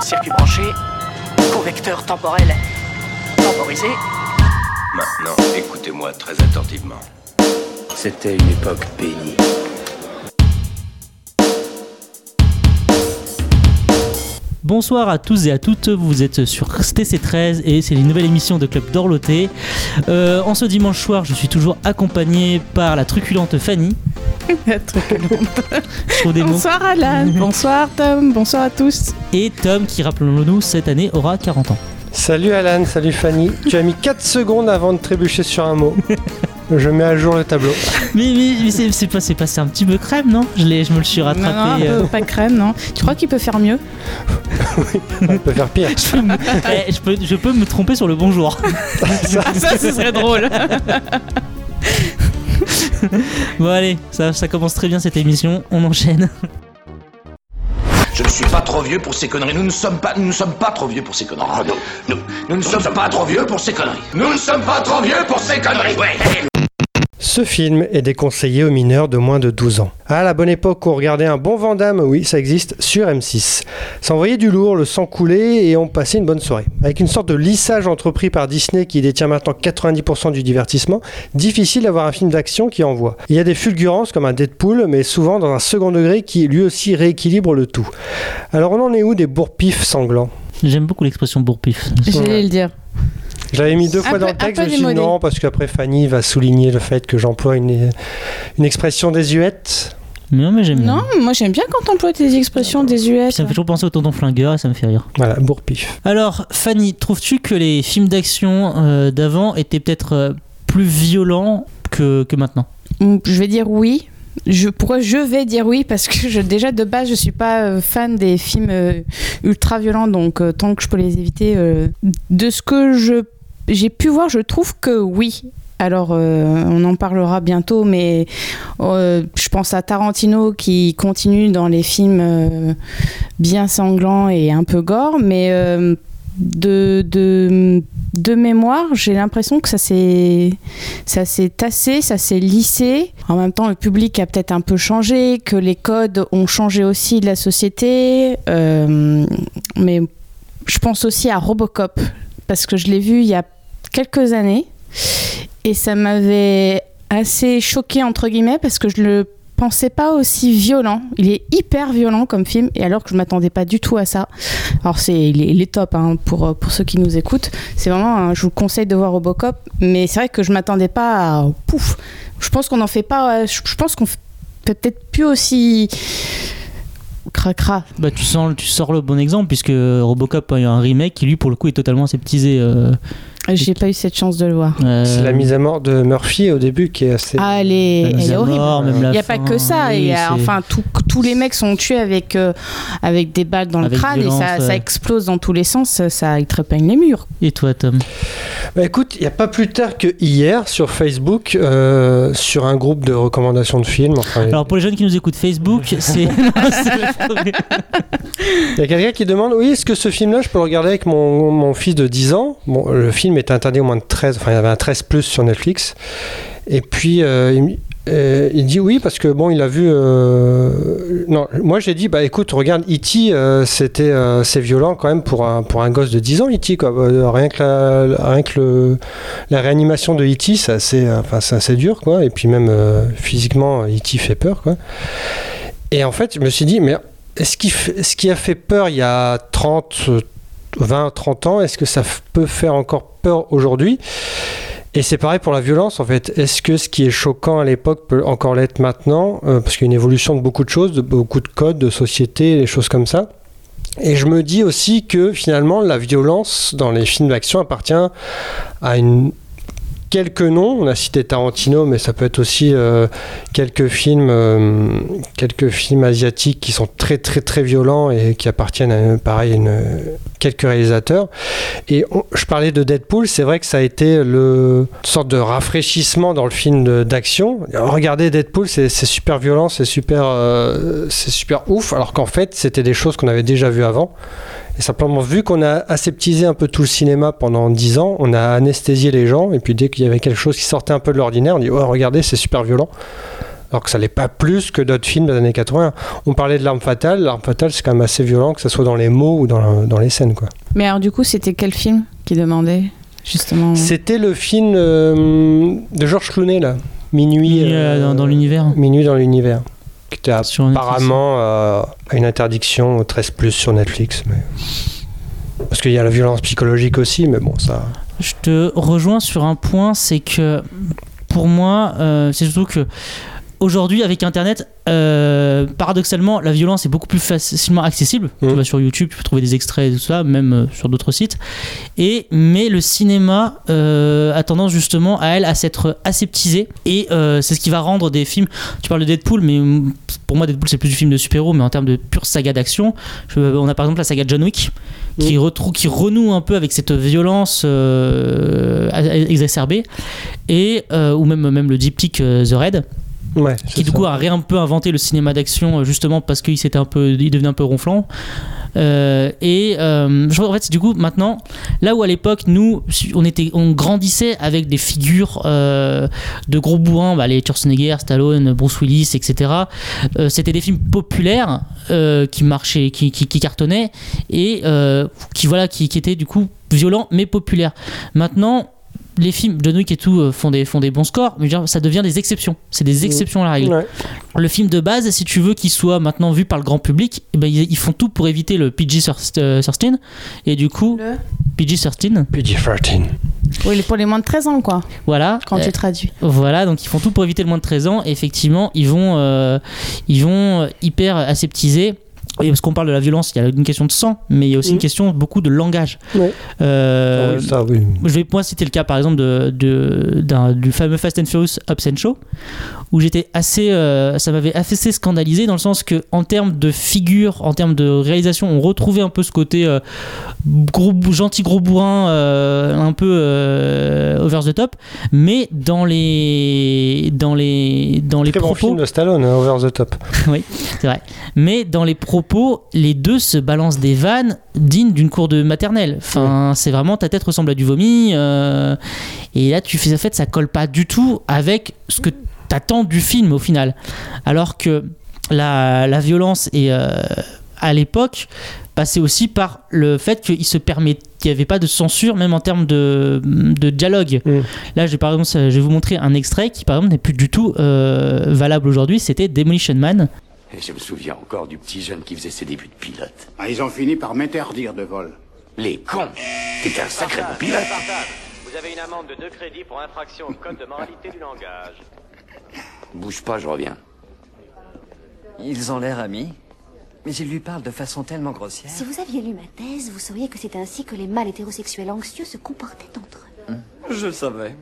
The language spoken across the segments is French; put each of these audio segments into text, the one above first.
Circuit branché, convecteur temporel temporisé. Maintenant, écoutez-moi très attentivement. C'était une époque bénie. Bonsoir à tous et à toutes, vous êtes sur TC13 et c'est une nouvelle émission de Club d'Orloté. Euh, en ce dimanche soir, je suis toujours accompagné par la truculente Fanny. La truculente. Je trouve des mots. Bonsoir Alan, bonsoir Tom, bonsoir à tous. Et Tom, qui rappelons-nous, cette année aura 40 ans. Salut Alan, salut Fanny. Tu as mis 4 secondes avant de trébucher sur un mot. Je mets à jour le tableau. Mais, mais, mais c'est, c'est pas- c'est passé un petit peu crème, non? Je, l'ai- je me le suis rattrapé. Non, non, euh. pas crème, non. Tu crois qu'il peut faire mieux? On peut faire pire. Je peux, me, eh, je, peux, je peux me tromper sur le bonjour. Ça, ce serait drôle. Bon allez, ça, ça commence très bien cette émission, on enchaîne. Je ne suis pas trop vieux pour ces conneries. Nous ne sommes pas, nous ne sommes pas trop vieux pour ces conneries. nous, nous, nous ne sommes pas trop vieux pour ces conneries. Nous ne sommes pas trop vieux pour ces conneries. Ouais. Ce film est déconseillé aux mineurs de moins de 12 ans. À la bonne époque où on regardait un bon Vandame, oui, ça existe, sur M6. Ça envoyait du lourd, le sang coulait et on passait une bonne soirée. Avec une sorte de lissage entrepris par Disney qui détient maintenant 90% du divertissement, difficile d'avoir un film d'action qui envoie. Il y a des fulgurances comme un Deadpool, mais souvent dans un second degré qui lui aussi rééquilibre le tout. Alors on en est où des bourre-pifs sanglants? J'aime beaucoup l'expression bourre-pif. J'allais le dire. Je l'avais mis deux fois peu- dans le texte, je me suis dit non, parce qu'après Fanny va souligner le fait que j'emploie une, une expression désuète. Non mais j'aime bien. Non, moi j'aime bien quand t'emploies tes expressions désuètes. Ça me fait toujours penser au tonton flingueur et ça me fait rire. Voilà, bourre-pif. Alors, Fanny, trouves-tu que les films d'action euh, d'avant étaient peut-être euh, plus violents que, que maintenant? Mm, Je vais dire oui. Je, pourquoi je vais dire oui? Parce que je, déjà de base je suis pas euh, fan des films euh, ultra violents, donc euh, tant que je peux les éviter. euh, de ce que je j'ai pu voir, je trouve que oui. Alors euh, on en parlera bientôt, mais euh, je pense à Tarantino qui continue dans les films euh, bien sanglants et un peu gore, mais de, de, de mémoire, j'ai l'impression que ça s'est tassé, ça s'est lissé. En même temps, le public a peut-être un peu changé, que les codes ont changé aussi de la société. Mais je pense aussi à Robocop, parce que je l'ai vu il y a quelques années, et ça m'avait assez choqué, entre guillemets, parce que je le pensais pas aussi violent. Il est hyper violent comme film, et alors que je m'attendais pas du tout à ça. Alors c'est, il il est top hein, pour, pour ceux qui nous écoutent. C'est vraiment, je vous conseille de voir Robocop, mais c'est vrai que je m'attendais pas à pouf. Je pense qu'on en fait pas. Je je pense qu'on fait peut-être plus aussi cracra. Bah tu, sens, tu sors le bon exemple puisque Robocop a eu un remake qui lui pour le coup est totalement aseptisé. euh, J'ai pas eu cette chance de le voir. euh, C'est la mise à mort de Murphy au début qui est assez. Ah, elle est, la mise elle est à horrible. mort, même la Il n'y a pas que ça. oui, il y a- c'est- enfin, tout- tous les mecs sont tués avec, euh, avec des balles dans Avec le crâne violence, et ça, explose dans tous les sens. Ça, trépeigne les murs. Et toi Tom? Bah écoute, il n'y a pas plus tard que hier sur Facebook, euh, sur un groupe de recommandations de films. Enfin, Alors pour les jeunes qui nous écoutent Facebook, c'est... il y a quelqu'un qui demande Oui, est-ce que ce film-là, je peux le regarder avec mon, mon fils de 10 ans? Bon, le film est interdit au moins de 13, enfin, il y avait un 13 plus sur Netflix. Et puis, euh, euh, il dit oui, parce que bon, il a vu. euh, Non, moi j'ai dit Bah écoute, regarde, E.T., euh, c'était, c'est violent quand même pour un, pour un gosse de 10 ans, E.T., quoi. Rien que, la, rien que la réanimation de E.T., c'est assez, c'est dur, quoi. Et puis même physiquement, E.T. fait peur, quoi. Et en fait, je me suis dit, mais est-ce qui, ce qui a fait peur il y a 30, euh, 20, 30 ans, est-ce que ça peut faire encore peur aujourd'hui? Et c'est pareil pour la violence, en fait. Est-ce que ce qui est choquant à l'époque peut encore l'être maintenant Euh, Parce qu'il y a une évolution de beaucoup de choses, de beaucoup de codes, de société, des choses comme ça. Et je me dis aussi que finalement, la violence dans les films d'action appartient à une quelques noms. On a cité Tarantino, mais ça peut être aussi euh, quelques films, euh, quelques films asiatiques qui sont très très très violents et qui appartiennent à pareil une, quelques réalisateurs. Et je parlais de Deadpool, c'est vrai que ça a été le une sorte de rafraîchissement dans le film d'action. Regardez Deadpool, c'est super violent, c'est super, euh, c'est super ouf, alors qu'en fait c'était des choses qu'on avait déjà vues avant. Et simplement, vu qu'on a aseptisé un peu tout le cinéma pendant 10 ans, on a anesthésié les gens, et puis dès qu'il y avait quelque chose qui sortait un peu de l'ordinaire, on dit Oh, regardez, c'est super violent. Alors que ça l'est pas plus que d'autres films des années 80. On parlait de L'arme fatale. L'arme fatale, c'est quand même assez violent, que ce soit dans les mots ou dans, dans les scènes. Quoi. Mais alors, du coup, c'était quel film qui demandait justement C'était le film euh, de Georges Clooney, là. Minuit, Minuit, euh, dans- euh, dans l'univers. Minuit dans l'univers. Qui Sur apparemment euh, à une interdiction au 13 plus sur Netflix. Mais... Parce qu'il y a la violence psychologique aussi, mais bon, ça. Je te rejoins sur un point, c'est que pour moi, euh, c'est surtout que aujourd'hui, avec Internet, euh, paradoxalement, la violence est beaucoup plus facilement accessible. Tu Mhm. vas sur YouTube, tu peux trouver des extraits et tout ça, même euh, sur d'autres sites. Et mais le cinéma euh, a tendance justement à elle à s'être aseptisé et c'est ce qui va rendre des films. Tu parles de Deadpool, mais mm, pour moi Deadpool c'est plus du film de super-héros, mais en termes de pure saga d'action, on a par exemple la saga John Wick qui, retrou- qui renoue un peu avec cette violence exacerbée et ou même même le diptyque The Red Ouais, qui du ça. coup a un peu inventé le cinéma d'action euh, justement parce qu'il s'était un peu il devenait un peu ronflant. Euh, et euh, je en fait c'est du coup maintenant là où à l'époque nous on était on grandissait avec des figures euh, de gros bourrins bah, les Schwarzenegger Stallone Bruce Willis etc c'était des films populaires qui marchaient qui, qui, qui cartonnaient et qui voilà qui, qui étaient du coup violents mais populaires. Maintenant les films John Wick et tout euh, font des, font des bons scores, mais ça devient des exceptions. C'est des exceptions à la règle. Ouais. Le film de base, si tu veux qu'il soit maintenant vu par le grand public, eh ben, ils, ils font tout pour éviter le PG-13. Et du coup, Le- PG-13, PG-13. Oui, pour les moins de 13 ans, quoi, voilà. quand Euh, tu traduis. Voilà, donc ils font tout pour éviter le moins de 13 ans. Et effectivement, ils vont, euh, ils vont euh, hyper aseptiser. Et parce qu'on parle de la violence, il y a une question de sang, mais il y a aussi une question beaucoup de langage. Ouais. Euh, Ah oui, ça, oui. je vais moi citer le cas par exemple de, du fameux Fast and Furious Hobbs and Show où j'étais assez euh, ça m'avait assez scandalisé dans le sens que en termes de figure en termes de réalisation on retrouvait un peu ce côté euh, gros gentil gros bourrin euh, un peu over the top mais dans les dans les dans les Très bon propos film de Stallone, hein, Over the Top. c'est vrai. Mais dans les propos, les deux se balancent des vannes dignes d'une cour de maternelle. Enfin, c'est vraiment ta tête ressemble à du vomi. et là, tu fais en fait, ça colle pas du tout avec ce que t'attends du film au final. Alors que la, la violence et à l'époque passait aussi par le fait qu'il se permet qu'il n'y avait pas de censure même en termes de, de dialogue Mm. là je vais, par exemple, je vais vous montrer un extrait qui par exemple n'est plus du tout euh, valable aujourd'hui c'était Demolition Man Et je me souviens encore du petit jeune qui faisait ses débuts de pilote. Ah, ils ont fini par m'interdire de vol. Les cons T'étais un sacré bon pilote Vous avez une amende de 2 crédits pour infraction au code de moralité du langage. Bouge pas, je reviens. Ils ont l'air amis, mais ils lui parlent de façon tellement grossière. Si vous aviez lu ma thèse, vous sauriez que c'est ainsi que les mâles hétérosexuels anxieux se comportaient entre eux. Je savais.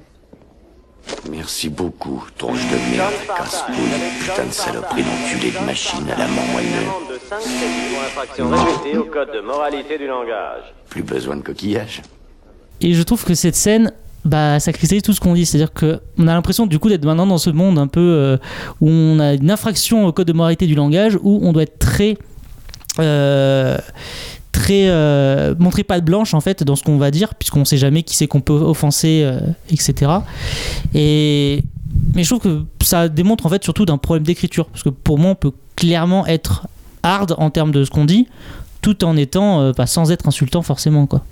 Merci beaucoup, tronche de merde, casse-couille, putain de saloperie d'enculé de machine à la main Une moelleuse. amende de 5 crédits pour infraction répétée au code de moralité du langage. Plus besoin de coquillage. Et je trouve que cette scène, bah, ça cristallise tout ce qu'on dit. C'est-à-dire que on a l'impression du coup d'être maintenant dans ce monde un peu euh, où on a une infraction au code de moralité du langage, où on doit être très euh, très euh, montrer pas de blanche en fait dans ce qu'on va dire puisqu'on sait jamais qui c'est qu'on peut offenser etc et mais je trouve que ça démontre en fait surtout d'un problème d'écriture parce que pour moi on peut clairement être hard en termes de ce qu'on dit tout en étant euh, pas sans être insultant forcément quoi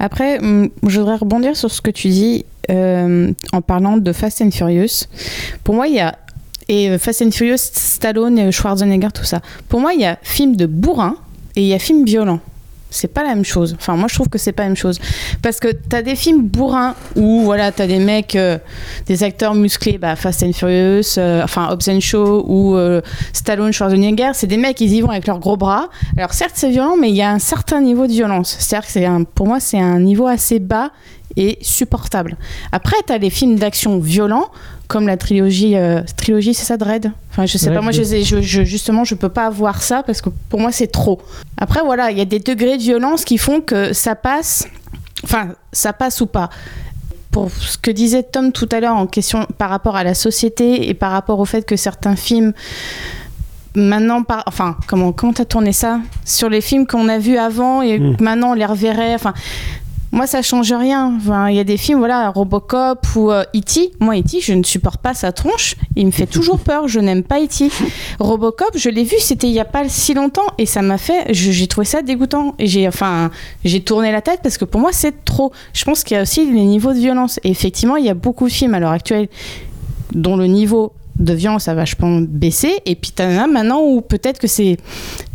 Après, hum, je voudrais rebondir sur ce que tu dis euh, en parlant de Fast and Furious. Pour moi, il y a. Et euh, Fast and Furious, Stallone, Schwarzenegger, tout ça. Pour moi, il y a film de bourrin et il y a film violent. C'est pas la même chose. Enfin, moi, je trouve que c'est pas la même chose. Parce que t'as des films bourrins où, voilà, t'as des mecs, euh, des acteurs musclés, bah, Fast and Furious, euh, enfin, Hobbs and Shaw ou euh, Stallone, Schwarzenegger, c'est des mecs, ils y vont avec leurs gros bras. Alors, certes, c'est violent, mais il y a un certain niveau de violence. C'est-à-dire que c'est un, pour moi, c'est un niveau assez bas et supportable. Après, t'as les films d'action violents, comme la trilogie, euh, trilogie c'est ça, Dread? Enfin, je sais pas, moi, je, je- je- justement, je peux pas voir ça parce que pour moi, c'est trop. Après, voilà, il y a des degrés de violence qui font que ça passe, enfin, ça passe ou pas. Pour ce que disait Tom tout à l'heure en question par rapport à la société et par rapport au fait que certains films maintenant par enfin comment comment t'as tourné ça? Sur les films qu'on a vus avant et Mm. maintenant on les reverrait enfin Moi, ça change rien. Il y a des films, voilà, Robocop ou euh, E.T. Moi, E.T., je ne supporte pas sa tronche. Il me fait toujours peur. Je n'aime pas E.T. Robocop, je l'ai vu, c'était il y a pas si longtemps et ça m'a fait. J'ai trouvé ça dégoûtant. Et j'ai, enfin, j'ai tourné la tête parce que pour moi, c'est trop. Je pense qu'il y a aussi les niveaux de violence. Et effectivement, il y a beaucoup de films à l'heure actuelle dont le niveau de violence a vachement baissé. Et puis t'en as maintenant où peut-être que c'est,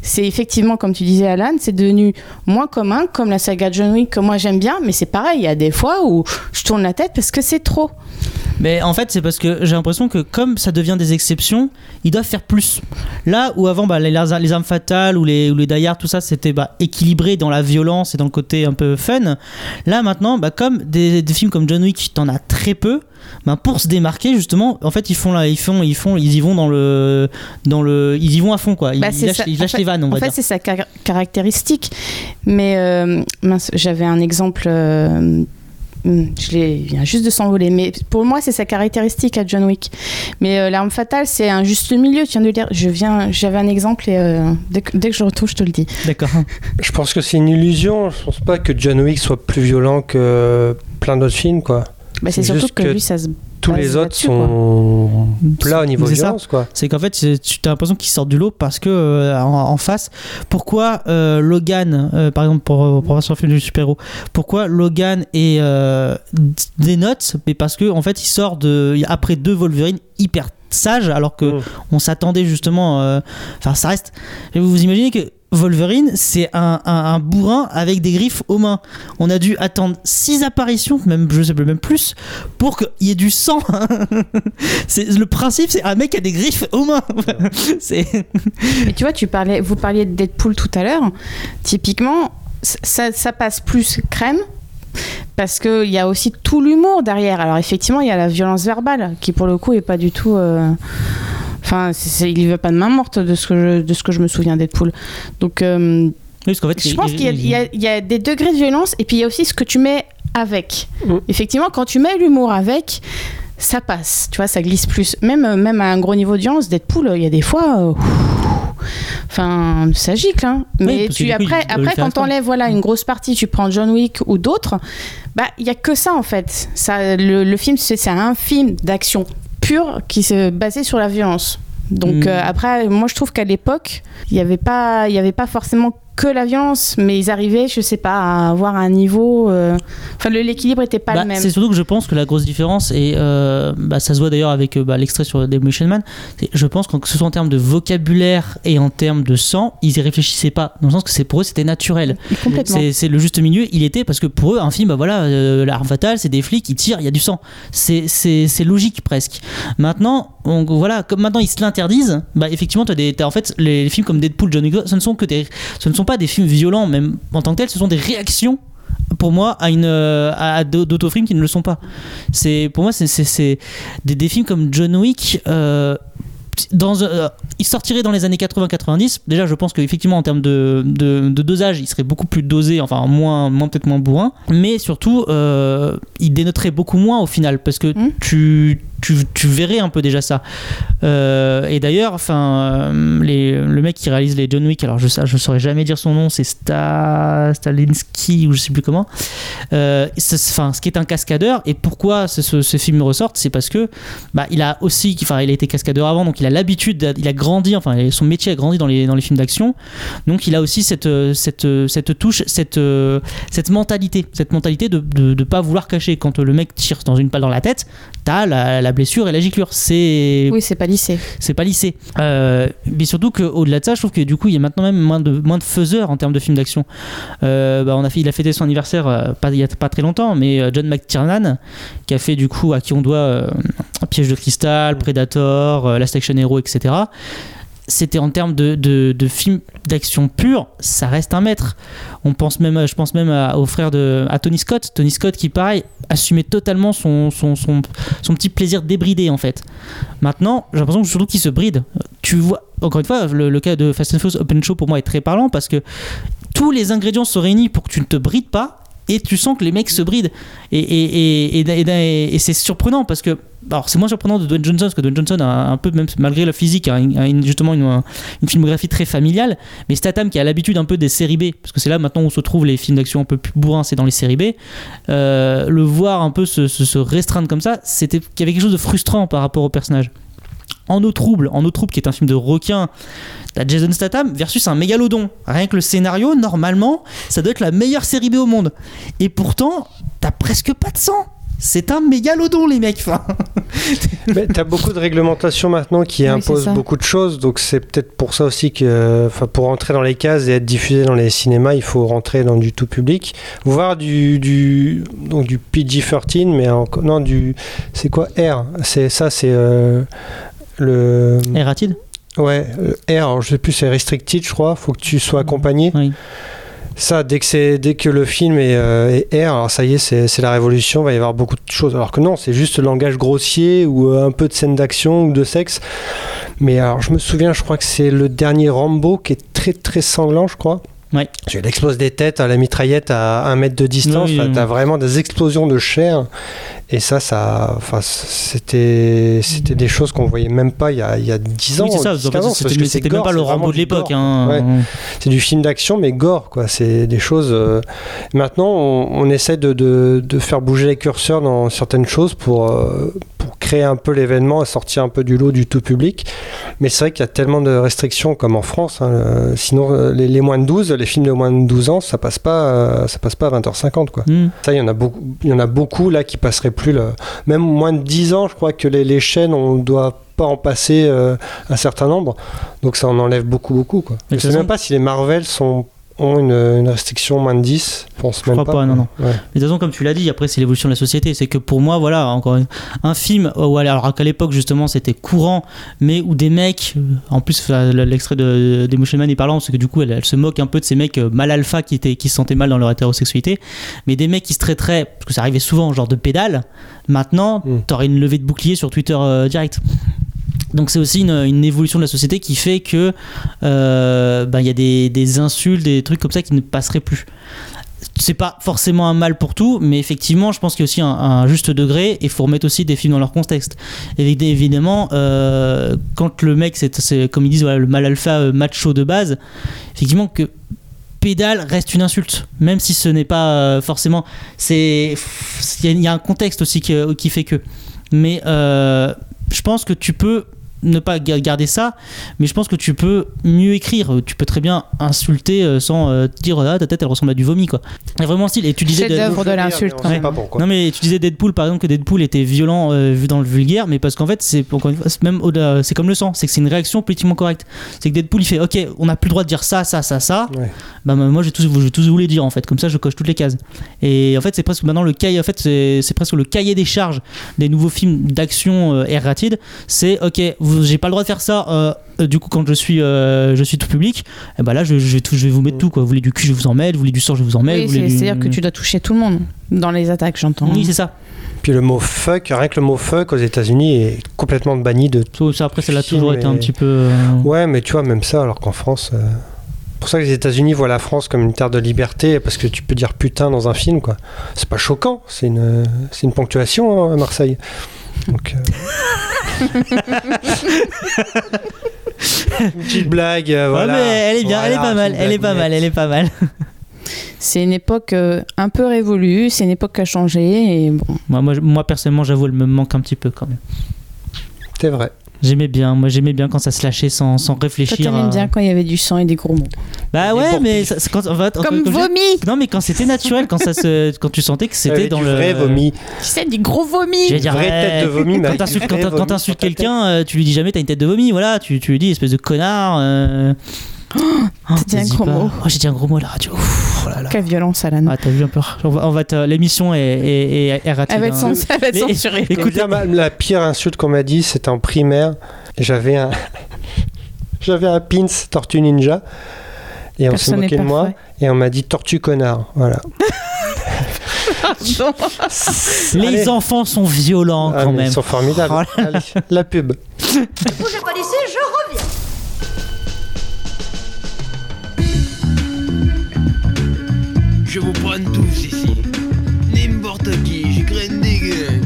c'est effectivement, comme tu disais Alan, c'est devenu moins commun, comme la saga John Wick que moi j'aime bien, mais c'est pareil, il y a des fois où je tourne la tête parce que c'est trop. Mais en fait, c'est parce que j'ai l'impression que comme ça devient des exceptions, ils doivent faire plus. Là où avant, bah, les, les armes fatales ou les, ou les tout ça, c'était bah, équilibré dans la violence et dans le côté un peu fun. Là maintenant, bah, comme des, des films comme John Wick, t'en as très peu. Bah, pour se démarquer justement, en fait ils font là, ils font, ils font, ils y vont dans le, dans le, ils y vont à fond quoi. Ils, Bah, ils c'est lâchent, ça. ils En lâchent fait- les vannes on En va fait, c'est sa car- caractéristique. Mais euh, j'avais un exemple. euh, hmm, je l'ai, il vient juste de s'envoler. Mais pour moi, c'est sa caractéristique à John Wick. Mais euh, l'arme fatale, c'est un juste milieu. Tu viens de le dire. Je viens, j'avais un exemple et euh, dès, que, dès que je retrouve, je te le dis. D'accord. Je pense que c'est une illusion. Je pense pas que John Wick soit plus violent que plein d'autres films, quoi. Bah, c'est surtout que, que lui, ça se. Tous les autres sont plats au niveau C'est ça. violence, quoi. C'est qu'en fait, tu as l'impression qu'ils sortent du lot parce que euh, en, en face, pourquoi euh, Logan, euh, par exemple, pour, pour revenir sur le film du super-héros, pourquoi Logan est euh, des notes Mais parce que en fait, il sort de après deux Wolverine hyper sages, alors que Mm. on s'attendait justement. euh, Enfin, ça reste. Vous vous imaginez que Wolverine, c'est un, bourrin avec des griffes aux mains. On a dû attendre six apparitions, même je sais plus, même plus, pour qu'il y ait du sang. c'est le principe, c'est un mec qui a des griffes aux mains. Mais tu vois, tu parlais, vous parliez de Deadpool tout à l'heure. Typiquement, ça, ça passe plus crème. Parce qu'il y a aussi tout l'humour derrière. Alors effectivement, il y a la violence verbale, qui pour le coup est pas du tout... euh, Enfin, c'est- c'est- il y va pas de main morte de ce que je, de ce que je me souviens Deadpool. Donc, euh, Oui, parce qu'en fait, je il- pense il- qu'il y a- il y, a- il y a des degrés de violence et puis il y a aussi ce que tu mets avec. Mm. Effectivement, quand tu mets l'humour avec, ça passe, tu vois, ça glisse plus. Même, euh, même à un gros niveau d'audience, Deadpool, il y a des fois. euh, Enfin, ça gicle, hein. Mais tu, coup, après, il- quand t'enlèves voilà, une grosse partie, tu prends John Wick ou d'autres, bah, il y a que ça en fait. Ça, le, le film, c'est c'est un film d'action pure qui se basé sur la violence. Donc Mm. euh, après, moi je trouve qu'à l'époque, il n'y avait pas, il y avait pas forcément que la violence, mais ils arrivaient, je sais pas, à avoir un niveau. euh, Enfin, l'équilibre était pas Bah, le même. C'est surtout que je pense que la grosse différence, et euh, bah, ça se voit d'ailleurs avec euh, bah, l'extrait sur Demolition Man, je pense que ce soit en termes de vocabulaire et en termes de sang, ils y réfléchissaient pas. Dans le sens que c'est pour eux, c'était naturel. Complètement. C'est le juste milieu, il était parce que pour eux, un film, bah voilà, euh, l'arme fatale, c'est des flics, ils tirent, il y a du sang. C'est logique presque. Maintenant, on- voilà, comme maintenant ils se l'interdisent, bah effectivement, as des, t'as- en fait, les, films comme Deadpool, Johnny Go, ce ne sont que des, ce ne sont pas des films violents, même en tant que tels, ce sont des réactions. Pour moi, à une euh, à d'autres films qui ne le sont pas. C'est pour moi, c'est- des, des films comme John Wick. euh, dans, euh, il sortirait dans les années 80-90. Déjà, je pense qu'effectivement, en termes de, de, de dosage, il serait beaucoup plus dosé, enfin, moins, moins peut-être moins bourrin. Mais surtout, euh, il dénoterait beaucoup moins au final, parce que Mm. tu, tu, verrais un peu déjà ça. Euh, et d'ailleurs, enfin, euh, le mec qui réalise les John Wick, alors je ne saurais jamais dire son nom, c'est Sta, Stalinsky ou je sais plus comment. Euh, ce qui est un cascadeur. Et pourquoi ce, ce, ce film ressorte, c'est parce que bah, il a aussi, enfin, il a été cascadeur avant, donc il a l'habitude, il a grandi, enfin, son métier a grandi dans les, films d'action. Donc il a aussi cette, touche, cette, mentalité, cette mentalité de ne pas vouloir cacher. Quand le mec tire dans une balle dans la tête, t'as la blessure et la giclure. C'est Oui, c'est pas lissé. c'est pas lissé. Euh, mais surtout qu'au-delà de ça, je trouve que du coup, il y a maintenant même moins de, moins de faiseurs en termes de films d'action. Euh, bah, on a fait, il a fêté son anniversaire euh, pas, il y a pas très longtemps, mais euh, John McTiernan, qui a fait du coup, à qui on doit euh, Piège de cristal, Predator, euh, Last Action Hero, etc. C'était en termes de, de, films d'action pur, ça reste un maître. On pense même, je pense même à- au frère de Tony Scott. Tony Scott qui, pareil, assumait totalement son, son, son, petit plaisir débridé en fait. Maintenant, j'ai l'impression que surtout qu'il se bride. Tu vois, encore une fois, le, cas de Fast and Furious Open Show pour moi est très parlant parce que tous les ingrédients sont réunis pour que tu ne te brides pas et tu sens que les mecs se brident. Et, et, et- et c'est surprenant parce que. Alors, c'est moins surprenant de Dwayne Johnson parce que Dwayne Johnson a un peu, même malgré la physique, a, justement une, une filmographie très familiale. Mais Statham, qui a l'habitude un peu des séries B, parce que c'est là maintenant où se trouvent les films d'action un peu plus bourrins, c'est dans les séries B, euh, le voir un peu se, se- se restreindre comme ça, c'était qu'il y avait quelque chose de frustrant par rapport au personnage. En eau trouble, en eau trouble qui est un film de requin, t'as Jason Statham versus un mégalodon. Rien que le scénario, normalement, ça doit être la meilleure série B au monde. Et pourtant, t'as presque pas de sang. C'est un mégalodon, les mecs. Enfin, Mais t'as beaucoup de réglementations maintenant qui Oui, imposent beaucoup de choses, donc c'est peut-être pour ça aussi que, enfin, pour rentrer dans les cases et être diffusé dans les cinémas, il faut rentrer dans du tout public, voir du, du donc du PG-13, mais en- non du, c'est quoi R? C'est ça, c'est euh, le, rapide ouais, euh, R. je sais plus, c'est restricted, je crois. Faut que tu sois accompagné. Oui. Ça, dès que, c'est, dès que le film est, euh, est R, alors ça y est, c'est, c'est la révolution, il va y avoir beaucoup de choses. Alors que non, c'est juste le langage grossier ou euh, un peu de scène d'action ou de sexe. Mais alors, je me souviens, je crois que c'est le dernier Rambo qui est très très sanglant, je crois. Ouais. Il explose des têtes à la mitraillette à un mètre de distance. Oui, Enfin, oui. T'as vraiment des explosions de chair. Et ça, ça, enfin, c'était, c'était des choses qu'on voyait même pas il y a, il y a 10 ans. oui, c'est ça. 10, en 15 ans, fait, parce C'était même pas le Rambo de l'époque. hein. Ouais. C'est du film d'action, mais gore, quoi. C'est des choses. euh, Maintenant, on, on essaie de, de- de faire bouger les curseurs dans certaines choses pour, euh, pour créer un peu l'événement et sortir un peu du lot du tout public. Mais c'est vrai qu'il y a tellement de restrictions, comme en France. hein, euh, sinon, les, les moins de 12, les films de moins de 12 ans, ça passe pas, ça passe pas à 20h50, quoi. Hmm. Ça, il y en a beaucoup, il y en a beaucoup là qui passeraient plus. Le- Même moins de 10 ans, je crois que les, les chaînes, on doit pas en passer euh, un certain nombre. Donc ça en enlève beaucoup, beaucoup. Quoi. Je de sais même pas si les Marvel sont, ont une, une restriction moins de 10. Je pense Je crois pas, non, non. Ouais. Mais de toute façon, comme tu l'as dit, après, c'est l'évolution de la société. C'est que pour moi, voilà, encore une- un film, où, alors qu'à l'époque, justement, c'était courant, mais où des mecs, euh, en plus, l'extrait de d'Emotion Man est parlant, c'est que du coup, elle, elle se moque un peu de ces mecs euh, mal alpha qui, étaient, qui se sentaient mal dans leur hétérosexualité, mais des mecs qui se traiteraient, parce que ça arrivait souvent, genre de pédale, maintenant, Mm. t'aurais une levée de bouclier sur Twitter euh, direct. Donc c'est aussi une, évolution de la société qui fait que euh, ben, y a des, des insultes, des trucs comme ça qui ne passeraient plus c'est pas forcément un mal pour tout, mais effectivement, je pense qu'il y a aussi un, juste degré et il faut remettre aussi des films dans leur contexte. Et évidemment, euh, quand le mec, c'est, comme ils disent, le mal alpha euh, macho de base, effectivement que pédale reste une insulte, même si ce n'est pas euh, forcément. Il y, a- un contexte aussi qui, qui fait que. Mais je pense que tu peux ne pas ga- garder ça, mais je pense que tu peux mieux écrire. Tu peux très bien insulter euh, sans euh, te dire ah ta tête elle ressemble à du vomi quoi. A vraiment un style. Et tu disais de l'insulte, non mais tu disais Deadpool par exemple que Deadpool était violent euh, vu dans le vulgaire mais parce qu'en fait c'est même au-delà- c'est comme le sang. C'est que c'est une réaction politiquement correcte. C'est que Deadpool il fait ok on n'a plus le droit de dire ça ça ça ça. Ouais. bah moi j'ai tous j'ai tous voulu dire en fait. Comme ça je coche toutes les cases. Et en fait c'est presque maintenant le cahier en fait c'est c'est presque le cahier des charges des nouveaux films d'action euh, rapide c'est ok vous- j'ai pas le droit de faire ça euh, du coup quand je suis euh, je suis tout public et bah là je, je vais tout- je vais vous mettre tout quoi vous voulez du cul je vous en mets vous voulez du sang je vous en mets Oui, c'est- du- c'est-à-dire que tu dois toucher tout le monde dans les attaques, j'entends. oui c'est ça Puis le mot fuck, rien que le mot fuck aux États-Unis est complètement banni de tout. Ça, après ça l'a toujours mais- été un petit peu euh, Ouais, mais tu vois, même ça, alors qu'en France. euh, C'est pour ça que les États-Unis voient la France comme une terre de liberté, parce que tu peux dire putain dans un film, quoi. C'est pas choquant, c'est une, c'est une ponctuation hein, à Marseille. Donc, euh, une petite blague, euh, Ouais, voilà. mais elle est bien, elle est pas mal, elle est pas mal, elle est pas mal. C'est une époque euh, un peu révolue, c'est une époque qui a changé et bon. Moi, moi, moi, personnellement, j'avoue, elle me manque un petit peu quand même. C'est vrai. J'aimais bien, moi j'aimais bien quand ça se lâchait sans, sans Toi, réfléchir. t'aimais à- bien quand il y avait du sang et des gros mots. Bah ouais, mais ça- quand, en fait, Comme je- vomi Non, mais quand c'était naturel, quand, ça se, quand tu sentais que c'était Avec dans du le. vrai vomi. Tu sais, des gros vomis dire, Vraie ouais, tête de vomi, mais Quand t'insultes quand quelqu'un, euh, tu lui dis jamais t'as une tête de vomi, voilà, tu, tu lui dis espèce de connard. Euh... Oh, t'as dit un gros pas. mot. Oh, j'ai dit un gros mot à la radio. Ouf, oh là là. Quelle violence, Alan. Ah, t'as vu un peu. On va, on va te- L'émission est, est, est, est ratée, elle va être, hein. cens- elle va être Les- censurée. Je la pire insulte qu'on m'a dit, c'était en primaire. J'avais un, j'avais un pins Tortue Ninja. Et on s'est moqué de moi. Et on m'a dit Tortue connard. Voilà. Les Allez. enfants sont violents Ah, quand même. Ils sont formidables. Oh Allez, la pub. Bougez pas d'ici, je je vous prends tous ici. N'importe qui, je crains des gueules.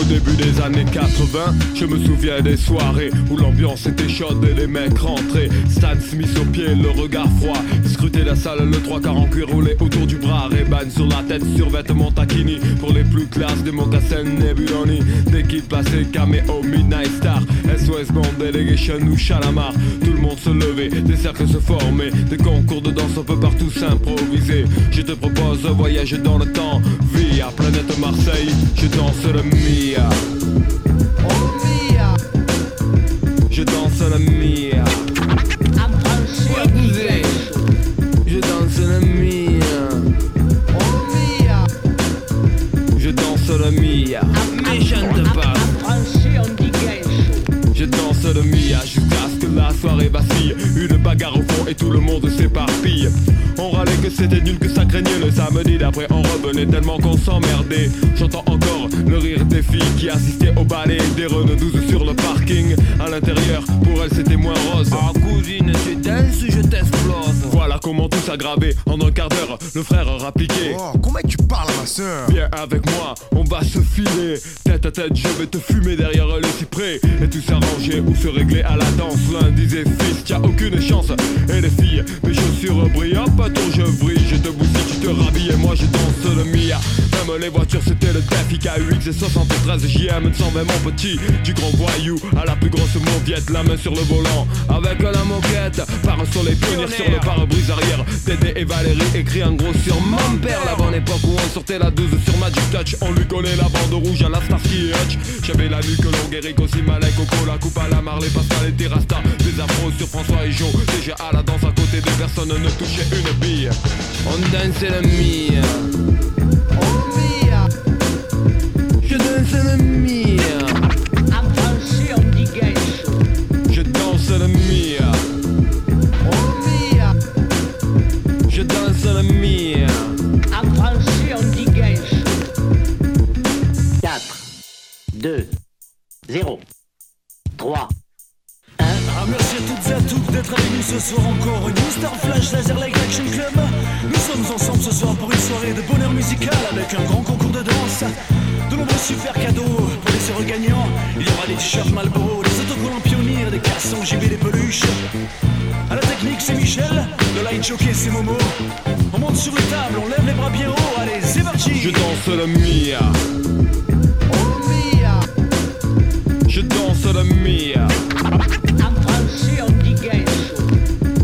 Au début des années 80, je me souviens des soirées où l'ambiance était chaude et les mecs rentraient. Stan Smith au pied, le regard froid. Scruter la salle, le trois quarts en cuir roulé autour du bras. Reban sur la tête, survêtement taquini. Pour les plus classes, des mocassins Nebuloni. Dès qu'il passait, caméo, Midnight Star. SOS Band, Delegation ou Chalamar. Se levait, des cercles se formaient. Des concours de danse, on peut partout s'improviser. Je te propose un voyage dans le temps. Via planète Marseille, je danse le Mia. Je danse le Mia. Je danse le Mia. Je danse le Mia. Soirée vacille. Une bagarre au fond et tout le monde s'éparpille. On râlait que c'était nul, que ça craignait le samedi d'après. On revenait tellement qu'on s'emmerdait. J'entends encore le rire des filles qui assistaient au ballet des Renault 12 sur le parking. À l'intérieur, pour elles c'était moins rose. Ah, cousine, tu danses ou je t'explose Voilà comment tout s'aggravait. En un quart d'heure, le frère a rappliqué. Oh, comment tu parles à ma soeur Viens avec moi, on va se filer. Tête à tête, je vais te fumer derrière le cyprès. Et tout s'arranger ou se régler à la danse. L'un disait, fils, t'as aucune chance. Et les filles, mes chaussures brillent. Hop, attends, je brille, je te bousille, tu te rhabilles. Et moi, je danse le Mia. Les voitures, c'était le Defi KUX et 73 JM. Sans même mon petit, du grand voyou à la plus grosse mauviette. La main sur le volant, avec la moquette. Par sur les pionniers sur le pare-brise arrière. Dédé et Valérie écrit en gros sur mon père. La bonne époque où on sortait la 12 sur Magic Touch. On lui collait la bande rouge à la Starsky et Hutch. J'avais la nuque longue, Eric aussi Malek, Coco, la coupe à la Marley, Pascal et Terrasta. Des afros sur François et Joe. Déjà à la danse à côté de personne ne touchait une bille. On dansait le Mia. Flash Laser Light Action Club. Nous sommes ensemble ce soir pour une soirée de bonheur musical avec un grand concours de nombreux super cadeaux pour les heureux gagnants. Il y aura des t-shirts Malboro, des autocollants pionniers, des cassons JB, des peluches. À la technique, c'est Michel. Le light jockey, c'est Momo. On monte sur une table, on lève les bras bien haut. Allez, c'est parti. Je danse le Mia. Je danse le Mia.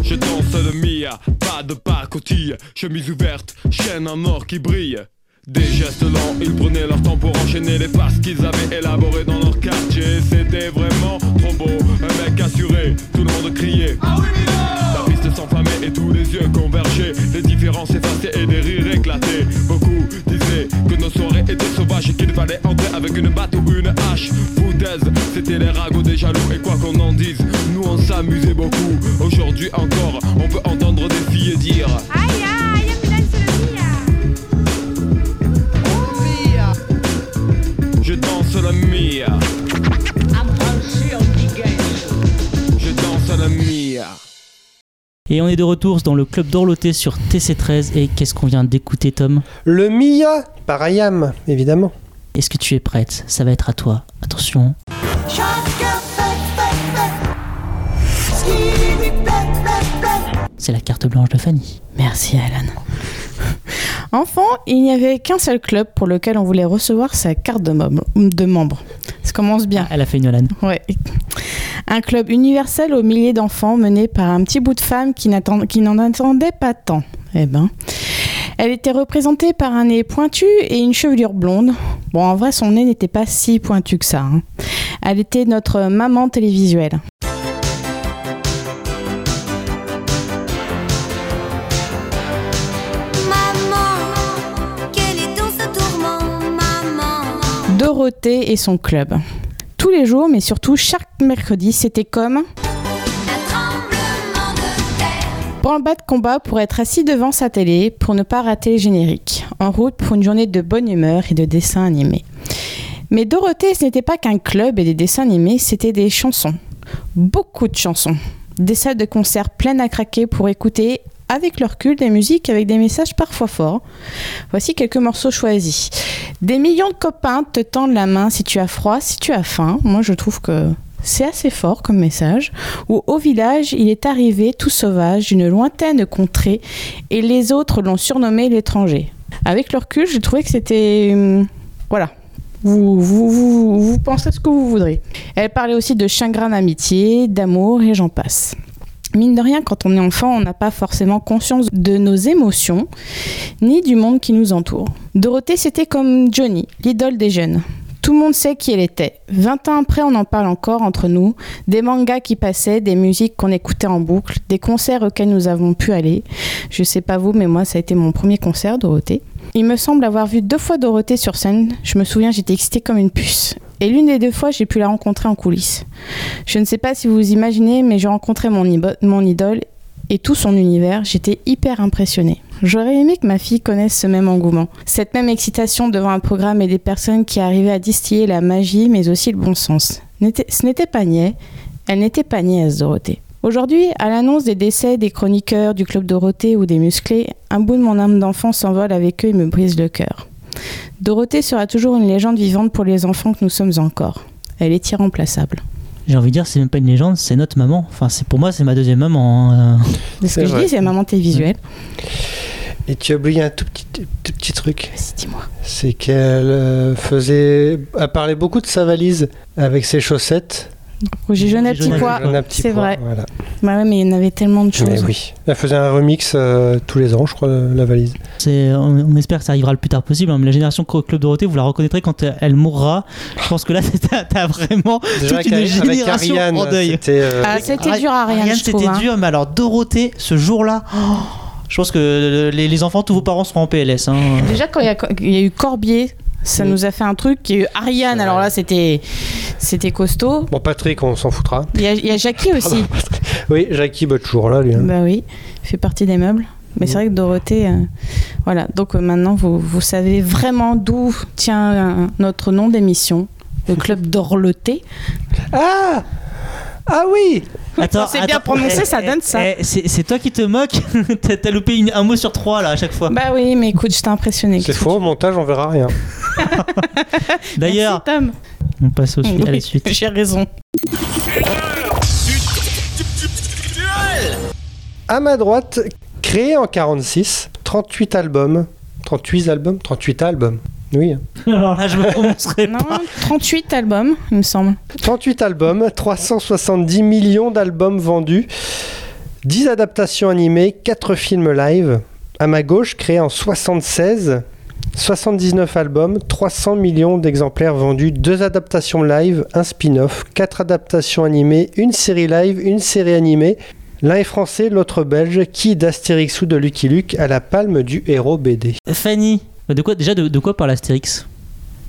Je danse le Mia. Pas de pacotille, chemise ouverte, chaîne en or qui brille. Des gestes lents, ils prenaient leur temps pour enchaîner les passes qu'ils avaient élaborées dans leur quartier. C'était vraiment trop beau, un mec assuré, tout le monde criait. La piste s'enflammait et tous les yeux convergeaient. Les différences effacées et des rires éclatés. Beaucoup disaient que nos soirées étaient sauvages et qu'il fallait entrer avec une batte ou une hache. Foutaise, c'était les ragots des jaloux. Et quoi qu'on en dise, nous on s'amusait beaucoup. Aujourd'hui encore, on peut entendre des filles dire. Aïe aïe, la Mia. Je danse la Mia. Et on est de retour dans le club d'Orloté sur TC13. Et qu'est-ce qu'on vient d'écouter, Tom? Le Mia par Ayam, évidemment. Est-ce que tu es prête? Ça va être à toi. Attention. C'est la carte blanche de Fanny. Merci Alan. Enfant, il n'y avait qu'un seul club pour lequel on voulait recevoir sa carte de, mom- de membre. Ça commence bien. Elle a fait une. Ouais. Un club universel aux milliers d'enfants mené par un petit bout de femme qui n'en attendait pas tant. Eh ben. Elle était représentée par un nez pointu et une chevelure blonde. Bon, en vrai, son nez n'était pas si pointu que ça. hein. Elle était notre maman télévisuelle. Dorothée et son club. Tous les jours, mais surtout chaque mercredi, c'était comme Pour le bas de combat pour être assis devant sa télé, pour ne pas rater les génériques. En route pour une journée de bonne humeur et de dessins animés. Mais Dorothée, ce n'était pas qu'un club et des dessins animés, c'était des chansons. Beaucoup de chansons. Des salles de concert pleines à craquer pour écouter avec leur recul des musiques avec des messages parfois forts. Voici quelques morceaux choisis. Des millions de copains te tendent la main si tu as froid, si tu as faim. Moi, je trouve que c'est assez fort comme message. Ou au village, il est arrivé tout sauvage d'une lointaine contrée et les autres l'ont surnommé l'étranger. Avec le recul, j'ai trouvé que c'était. hum, Voilà. Vous, vous, vous, vous pensez ce que vous voudrez. Elle parlait aussi de chagrin d'amitié, d'amour et j'en passe. Mine de rien, quand on est enfant, on n'a pas forcément conscience de nos émotions, ni du monde qui nous entoure. Dorothée, c'était comme Johnny, l'idole des jeunes. Tout le monde sait qui elle était. 20 ans après, on en parle encore entre nous. Des mangas qui passaient, des musiques qu'on écoutait en boucle, des concerts auxquels nous avons pu aller. Je sais pas vous, mais moi, ça a été mon premier concert, Dorothée. Il me semble avoir vu deux fois Dorothée sur scène. Je me souviens, j'étais excitée comme une puce. Et l'une des deux fois, j'ai pu la rencontrer en coulisses. Je ne sais pas si vous vous imaginez, mais j'ai rencontré mon, idole et tout son univers. J'étais hyper impressionnée. J'aurais aimé que ma fille connaisse ce même engouement, cette même excitation devant un programme et des personnes qui arrivaient à distiller la magie, mais aussi le bon sens. Ce n'était pas niais, elle n'était pas niaise, Dorothée. Aujourd'hui, à l'annonce des décès des chroniqueurs du Club Dorothée ou des musclés, un bout de mon âme d'enfant s'envole avec eux et me brise le cœur. Dorothée sera toujours une légende vivante pour les enfants que nous sommes encore. Elle est irremplaçable. J'ai envie de dire, c'est même pas une légende, c'est notre maman. Enfin, c'est pour moi, c'est ma deuxième maman. hein, euh. C'est ce que je dis, c'est maman télévisuelle. Et tu as oublié un tout petit, tout petit truc. dis-moi. C'est qu'elle euh, faisait. Elle parlait beaucoup de sa valise avec ses chaussettes. Roger Jeunet, petit pois, c'est vrai. Voilà. Bah ouais, mais il y en avait tellement de choses. Mais oui. Elle faisait un remix euh, tous les ans, je crois, la valise. C'est, on, on espère que ça arrivera le plus tard possible. hein, mais la génération Club Dorothée, vous la reconnaîtrez quand elle, elle mourra. Je pense que là, t'as, vraiment Déjà toute une génération Ariane, en deuil. c'était, euh, Ah, c'était dur, Ariane, je c'était trouve, hein. dur, mais alors Dorothée, ce jour-là, oh, je pense que les, les enfants, tous vos parents seront en PLS. hein. Déjà, quand il y, a- il y a eu Corbier, ça nous a fait un truc. Eu Ariane, alors là, c'était c'était costaud. Bon, Patrick, on s'en foutra. Il y a, il y a Jackie aussi. Oui, Jackie, bah, toujours là, lui. hein. Bah oui, il fait partie des meubles. Mais c'est vrai que Dorothée, euh, voilà. Donc euh, maintenant, vous, vous savez vraiment d'où tient euh, notre nom d'émission, le club d'Orleté. Ah Ah oui Quand c'est bien prononcé, ça donne ça. Eh, c'est, toi qui te moques t'as, loupé une- un mot sur trois là à chaque fois. Bah oui, mais écoute, j'étais impressionnée. C'est faux, au montage, on verra rien. D'ailleurs, Tom. on passe au suite, à la Oui, suite. J'ai raison. À ma droite, créé en 46, 38 albums. 38 albums 38 albums. Oui. Alors là, je me prononcerai Non, 38 albums, il me semble. 38 albums, 370 millions d'albums vendus, 10 adaptations animées, 4 films live. À ma gauche, créé en 76, 79 albums, 300 millions d'exemplaires vendus, 2 adaptations live, un spin-off, 4 adaptations animées, une série live, une série animée. L'un est français, l'autre belge, qui d'Astérix ou de Lucky Luke à la palme du héros BD. Fanny, de quoi, déjà de, de quoi parle Astérix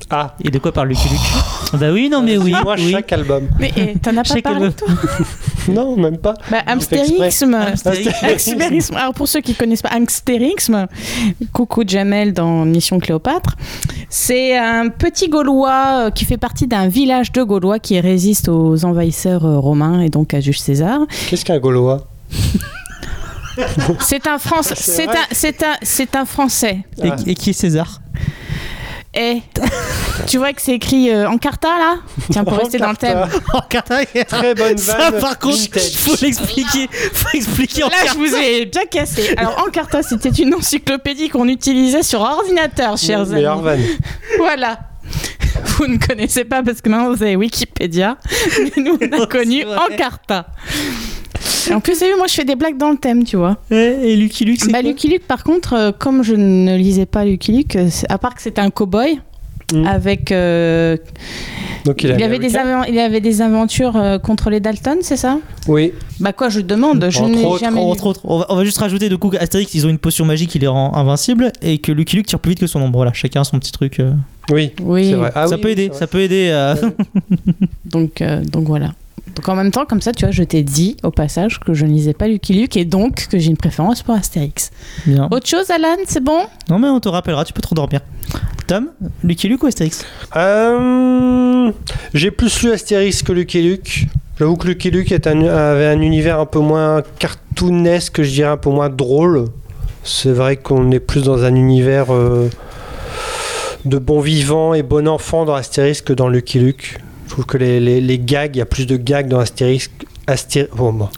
Ah Et de quoi parle Lucky Luke Bah oui, non mais oui. Moi, oui. chaque album. Mais eh, t'en as pas Chaque parlé, album. toi Non, même pas. Bah, Amstérixme. exprès. Amstérixme. Alors, pour ceux qui connaissent pas Amstérixme, coucou Jamel dans Mission Cléopâtre, c'est un petit Gaulois euh, qui fait partie d'un village de Gaulois qui résiste aux envahisseurs euh, romains et donc à Jules César. Qu'est-ce qu'un Gaulois? C'est un, France, C'est un, c'est un, c'est un Français. Et, et qui est César Et tu vois que c'est écrit euh, en carta là? Tiens, pour rester dans le thème. Très bonne Ça, par contre, Vintage. faut l'expliquer. Faut expliquer en Là, je vous ai bien cassé. Alors, Encarta, c'était une encyclopédie qu'on utilisait sur ordinateur, chers amis. Meilleure vanne. Voilà. Vous ne connaissez pas parce que maintenant vous avez Wikipédia, mais nous on a connu Encarta. Et en plus, vous vu, moi je fais des blagues dans le thème, tu vois. Et Lucky Luke, c'est bah, Lucky Luke, par contre, euh, comme je ne lisais pas Lucky Luke, euh, à part que c'était un cow-boy, avec. euh, Donc il, avait des il avait des aventures euh, contre les Dalton, c'est ça? Oui. Bah, quoi, je demande, je entre n'ai autres, jamais. entre autres, on va, on va juste rajouter de coup Astérix, ils ont une potion magique qui les rend invincibles et que Lucky Luke tire plus vite que son ombre. Voilà, chacun a son petit truc. euh. Oui, Oui. c'est vrai. Ah ça oui, peut aider, ça peut aider. euh, Donc, euh, donc voilà. Donc en même temps, comme ça, tu vois, je t'ai dit au passage que je ne lisais pas Lucky Luke et donc que j'ai une préférence pour Astérix. Bien. Autre chose, Alan, c'est bon? Non mais on te rappellera, tu peux te rendormir. Tom, Lucky Luke ou Astérix? Euh, J'ai plus lu Astérix que Lucky Luke. J'avoue que Lucky Luke est un- avait un univers un peu moins cartoonesque, je dirais un peu moins drôle. C'est vrai qu'on est plus dans un univers euh, de bon vivant et bon enfant dans Astérix que dans Lucky Luke. Je trouve que les, les- les gags, il y a plus de gags dans Astérix. Astér... Oh, moi.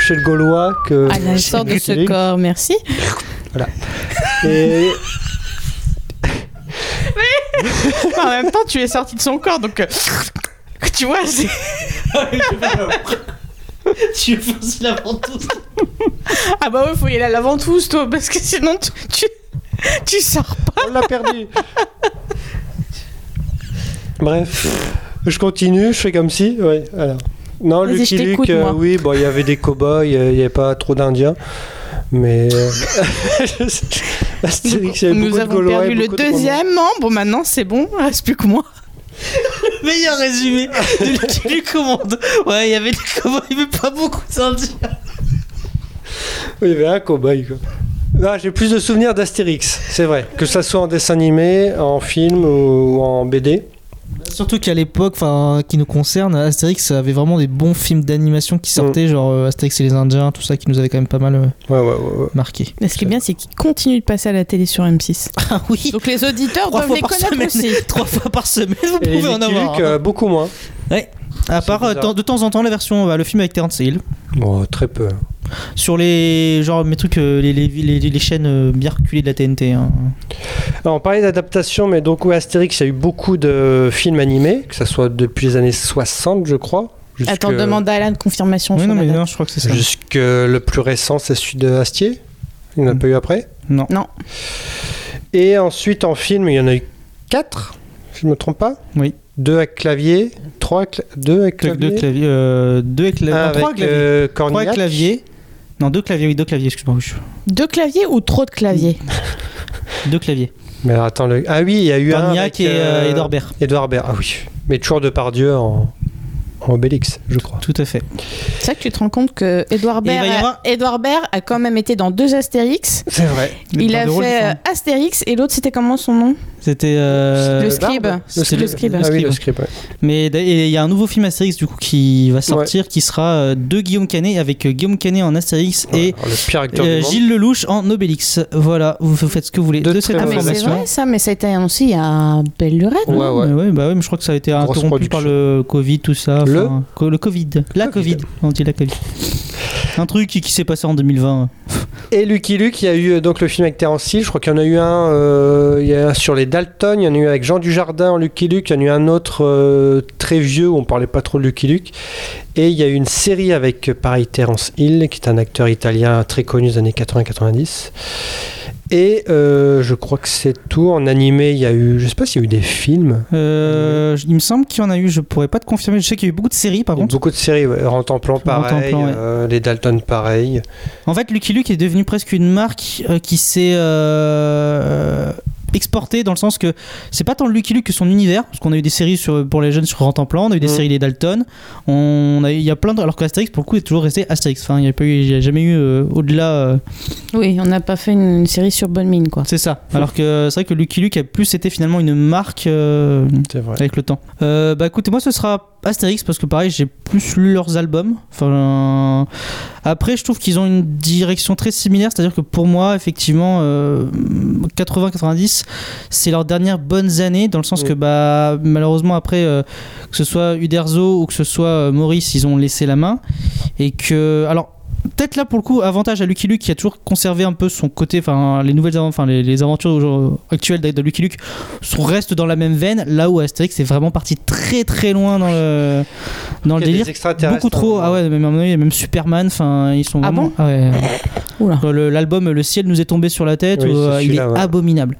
Chez le Gaulois que. À la sorte de ce corps, merci. Voilà. Et en même temps, tu es sorti de son corps, donc. euh, Tu vois, c'est. tu es forcé la ventouse. Ah bah ouais, faut y aller à la ventouse, toi, parce que sinon, tu. Tu, tu sors pas. On l'a perdu. Bref, je continue, je fais comme si. Ouais, alors. Non, Vas-y, Lucky Luke, euh, oui, bon, il y avait des cow-boys, euh, il n'y avait pas trop d'Indiens. Mais. euh, Astérix, il y avait Nous beaucoup avons perdu le deuxième membre, maintenant c'est bon, il reste plus que moi. Meilleur résumé de Lucky Luke au monde. Ouais, il y avait des cowboys, mais pas beaucoup d'Indiens. Oui, il y avait un cow-boy, quoi. Ah, J'ai plus de souvenirs d'Astérix, c'est vrai. Que ça soit en dessin animé, en film ou en BD. Surtout qu'à l'époque, enfin, qui nous concerne, Astérix avait vraiment des bons films d'animation qui sortaient, genre euh, Astérix et les Indiens, tout ça, qui nous avait quand même pas mal euh, Ouais, ouais, ouais. ouais. marqué. Mais ce qui est bien, c'est qu'il continue de passer à la télé sur M6. Ah oui. Donc les auditeurs doivent les connaître semaine. aussi. Trois fois par semaine, vous Et pouvez en avoir. Luke, euh, beaucoup moins. Ouais. À part euh, de temps en temps la version, bah, le film avec Terence Hill. Bon, très peu. Sur les genre mes trucs, euh, les, les, les, les chaînes euh, bien reculées de la TNT. hein. Alors, on parlait d'adaptation, mais donc, Astérix, il y a eu beaucoup de films animés, que ce soit depuis les années 60, je crois. jusque- Attends, demande à Alan confirmation Oui, sur non, la mais date. non, je crois que c'est ça. Jusque le plus récent, c'est celui de Astier. Il n'y en a pas eu après. Non. Non. Et ensuite, en film, il y en a eu 4, si je ne me trompe pas. Oui. Deux avec clavier, trois avec, deux avec Deux clavier, euh, avec clavier, non, trois avec euh, clavier. Non, deux claviers, oui, deux claviers, excuse-moi. Deux claviers ou trop de claviers Deux claviers. Mais attends, le... ah oui, il y a eu un avec et, euh, Édouard Baird. Édouard Baird, ah oui. Mais toujours de Pardieu en, en Obélix, je crois. Tout à fait. C'est vrai que tu te rends compte que Edouard Baird, a- avoir- Edouard Baird a quand même été dans deux Astérix. C'est vrai. Il a fait euh, Astérix et l'autre c'était comment son nom? C'était. euh, Le scribe. Le le- scribe. Ah oui, le scribe. script, ouais. Mais il y a un nouveau film Astérix du coup qui va sortir, qui sera euh, de Guillaume Canet avec euh, Guillaume Canet en Astérix et le euh. Gilles Lelouch en Obélix. Voilà, vous faites ce que vous voulez De de, cette Ah mais c'est information. vrai ça, mais ça a été annoncé il y a belle lurette. Ouais, Ouais, ouais. ouais, bah ouais, mais je crois que ça a été Grosse interrompu par le Covid, tout ça. Le co- le Covid. La Covid. On dit la Covid. Un truc qui, qui s'est passé en 2020. Et Lucky Luke, il y a eu donc le film avec Terence Hill. Je crois qu'il y en a eu un, euh, il y a un sur les Dalton. Il y en a eu avec Jean Dujardin en Lucky Luke. Il y en a eu un autre euh, très vieux où on parlait pas trop de Lucky Luke. Et il y a eu une série avec, euh, pareil, Terence Hill, qui est un acteur italien très connu des années 80-90. Et euh, je crois que c'est tout. En animé, il y a eu, je sais pas s'il y a eu des films. Euh, il me semble qu'il y en a eu, je pourrais pas te confirmer. Je sais qu'il y a eu beaucoup de séries par contre. beaucoup de séries. Ouais. Rantanplan, pareil. Rantanplan, ouais. euh, les Dalton, pareil. En fait, Lucky Luke est devenu presque une marque qui s'est exportée dans le sens que c'est pas tant Lucky Luke que son univers, parce qu'on a eu des séries sur, pour les jeunes sur Rantanplan, on a eu des Mm. séries les Dalton, on a il y a plein de, alors qu'Astérix pour le coup est toujours resté Astérix. Enfin, il n'y a pas eu, il y a jamais eu euh, au-delà. euh, Oui, on n'a pas fait une, une série sur Bonne Mine quoi. c'est ça. Alors que c'est vrai que Lucky Luke a plus été finalement une marque euh, avec le temps. Euh, bah écoutez, moi ce sera Astérix parce que pareil, j'ai plus lu leurs albums. Enfin, après, je trouve qu'ils ont une direction très similaire, c'est-à-dire que pour moi, effectivement, euh, 80-90, c'est leurs dernières bonnes années, dans le sens que bah malheureusement après, euh, que ce soit Uderzo ou que ce soit euh, Maurice, ils ont laissé la main. Et que alors peut-être là pour le coup avantage à Lucky Luke qui a toujours conservé un peu son côté enfin les nouvelles enfin les, les aventures actuelles de, de Lucky Luke sont restent dans la même veine là où Astérix est vraiment parti très très loin dans le dans le délire extraterrestres, beaucoup trop ah ouais même Superman enfin ils sont Ah vraiment bon ouais. Oula. Le- l'album le ciel nous est tombé sur la tête Oui, où, c'est euh, il est ouais. abominable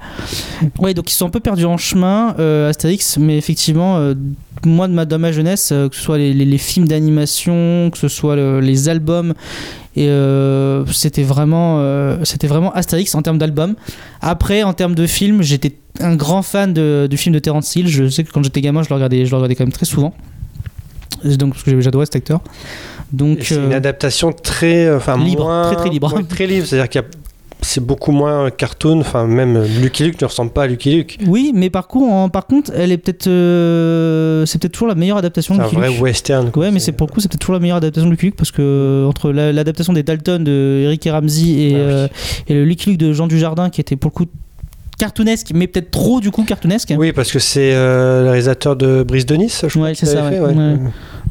ouais donc ils sont un peu perdus en chemin euh, Astérix mais effectivement euh, moi de ma, ma jeunesse euh, que ce soit les, les- les films d'animation que ce soit le- les albums et euh, c'était vraiment euh, c'était vraiment Astérix en termes d'album. Après en termes de film j'étais un grand fan de- du film de Terence Hill. Je sais que quand j'étais gamin je le regardais je le regardais quand même très souvent. Donc parce que j'adorais cet acteur. Donc C'est une euh, adaptation très, enfin libre, moins- très, très libre. très libre, c'est-à-dire qu'il y a c'est beaucoup moins cartoon. Enfin, même Lucky Luke ne ressemble pas à Lucky Luke. Oui, mais par contre, en- par contre elle est peut-être. euh, c'est peut-être toujours la meilleure adaptation C'est de un Lucky vrai Luke. western. quoi. Ouais, mais c'est pour le coup, c'est peut-être toujours la meilleure adaptation de Lucky Luke parce que euh, entre la- l'adaptation des Dalton de Eric et Ramsey et, Ah oui. euh, et le Lucky Luke de Jean Dujardin qui était pour le coup cartoonesque, mais peut-être trop du coup cartoonesque. Oui, parce que c'est euh, le réalisateur de Brise de Nice, je crois. Ouais, c'est ça. ouais, fait, ouais.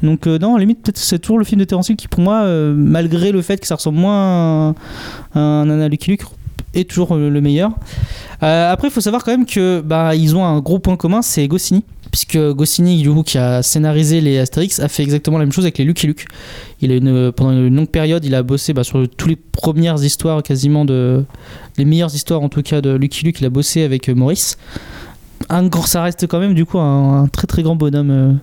Donc euh, non, à limite, c'est toujours le film de Terence Hill qui, pour moi, euh, malgré le fait que ça ressemble moins à un Nana Lucky Luke, est toujours euh, le meilleur. Après, il faut savoir quand même que bah, ils ont un gros point commun, c'est Goscinny. Puisque Goscinny, du coup, qui a scénarisé les Astérix, a fait exactement la même chose avec les Lucky Luke. Il a une, pendant une longue période, il a bossé bah, sur toutes les premières histoires, quasiment de les meilleures histoires en tout cas de Lucky Luke. Il a bossé avec Maurice. Un ça reste quand même du coup un, très très grand bonhomme,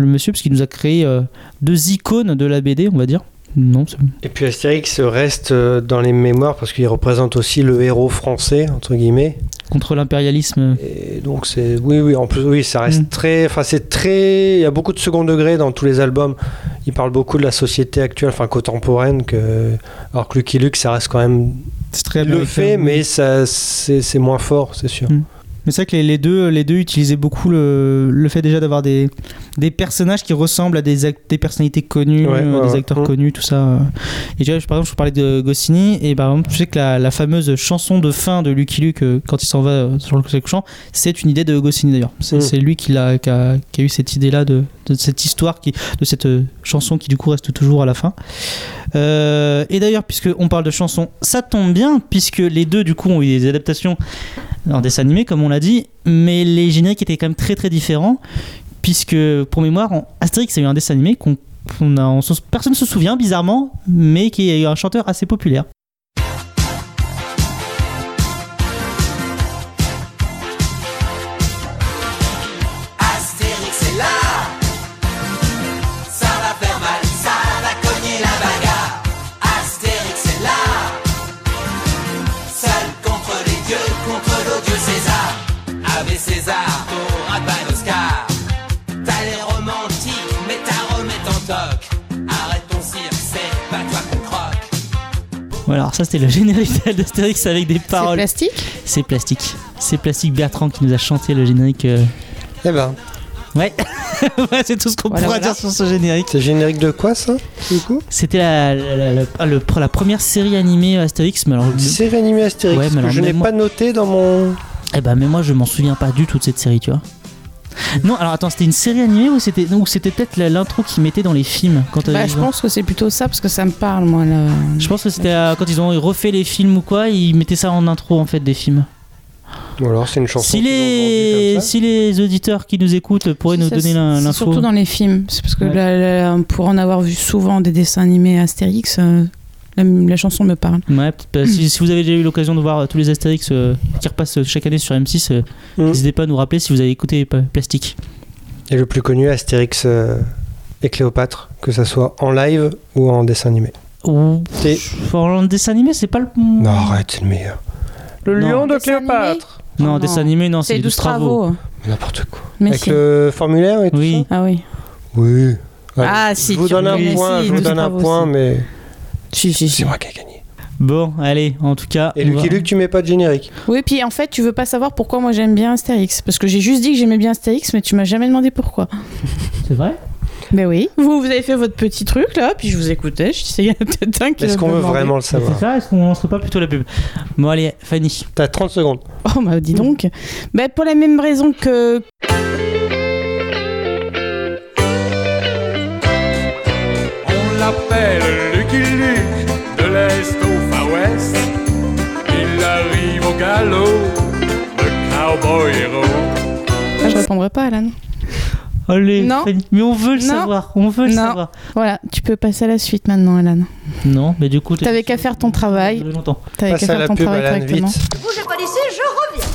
le monsieur, parce qu'il nous a créé euh, deux icônes de la BD, on va dire. Non, Et puis Astérix reste euh, dans les mémoires parce qu'il représente aussi le héros français, entre guillemets. contre l'impérialisme. Donc c'est oui oui en plus oui ça reste Mm. très enfin c'est très il y a beaucoup de second degré dans tous les albums il parle beaucoup de la société actuelle enfin contemporaine que alors que Lucky Luke ça reste quand même très le fait oui. mais ça c'est moins fort c'est sûr Mm. Mais c'est vrai que les, les deux, les deux utilisaient beaucoup le, le fait déjà d'avoir des, des personnages qui ressemblent à des, des personnalités connues, Ouais, euh, ouais, des acteurs connus, tout ça. Et tu vois, par exemple, je vous parlais de Goscinny, et par exemple, tu sais que la, la fameuse chanson de fin de Lucky Luke, euh, quand il s'en va euh, sur le couchant, c'est une idée de Goscinny d'ailleurs. C'est c'est lui qui, l'a- qui a, qui a eu cette idée-là, de, de cette histoire, qui, de cette euh, chanson qui du coup reste toujours à la fin. Euh, et d'ailleurs, puisqu'on parle de chansons, ça tombe bien, puisque les deux du coup ont eu des adaptations en dessin animé, comme on l'a dit, mais les génériques étaient quand même très très différents, puisque pour mémoire, Astérix, a eu un dessin animé qu'on a, personne ne se souvient bizarrement, mais qui eu un chanteur assez populaire. Voilà, alors ça c'était le générique d'Astérix avec des paroles. plastique C'est plastique. C'est plastique Bertrand qui nous a chanté le générique. euh, eh ben Ouais, Ouais, c'est tout ce qu'on Voilà, pourra voilà. dire sur ce générique. c'est générique de quoi ça du coup? C'était la, la, la- la- ah, la première série animée Astérix, mais alors. série animée Astérix Ouais, mais que alors, je n'ai pas noté dans mon Eh ben, mais moi je m'en souviens pas du tout de cette série, tu vois. Non, alors attends, c'était une série animée ou c'était ou c'était peut-être la- l'intro qu'ils mettaient dans les films quand Bah, ils je pense que c'est plutôt ça parce que ça me parle, moi. Là. Je pense que c'était euh, quand ils ont refait les films ou quoi, ils mettaient ça en intro en fait des films. ou alors c'est une chanson Si les, comme ça. si les auditeurs qui nous écoutent pourraient nous Ça, donner l'info. Surtout dans les films. C'est parce que Ouais. la- la- pour en avoir vu souvent des dessins animés Astérix, euh, la, la chanson me parle. Ouais, si, si vous avez déjà eu l'occasion de voir euh, tous les Astérix euh, qui repassent euh, chaque année sur M6, euh, Mm. n'hésitez pas à nous rappeler si vous avez écouté Plastique. et le plus connu Astérix euh, et Cléopâtre que ça soit en live ou en dessin animé Ou C'est- en dessin animé, c'est pas le. non arrête c'est le meilleur le Non. lion de Dessin animé Cléopâtre Non, Oh dessin non. animé, non, c'est les 12 travaux. n'importe quoi Mais avec si. le formulaire et tout Oui. Ah oui. ça oui Ah, si, je vous donne un point si, je vous 12 donne un travaux point aussi. mais Si, si, c'est moi qui ai gagné Bon, allez, en tout cas. et Lucky Luke tu mets pas de générique Oui, puis en fait, tu veux pas savoir pourquoi moi j'aime bien Astérix. Parce que j'ai juste dit que j'aimais bien Astérix, mais tu m'as jamais demandé pourquoi. C'est vrai? Ben oui. Vous, vous avez fait votre petit truc là, puis je vous écoutais. Je disais, il y en a peut-être un qui est-ce qu'on veut demander. vraiment le C'est savoir ça Est-ce qu'on lancerait pas plutôt la pub? Bon, allez, Fanny. t'as 30 secondes Oh, bah dis donc. Ben, pour la même raison que. On l'appelle galop, le cowboy héros. Ah, je répondrai pas, Alan. Allez, Non. Mais on veut le Non. savoir, on veut le Non. savoir. Voilà, tu peux passer à la suite maintenant, Alan. Non, mais du coup, T'avais qu'à faire ton travail. T'avais qu'à faire ton pub travail Alan correctement. vite Bougez pas d'ici, je reviens.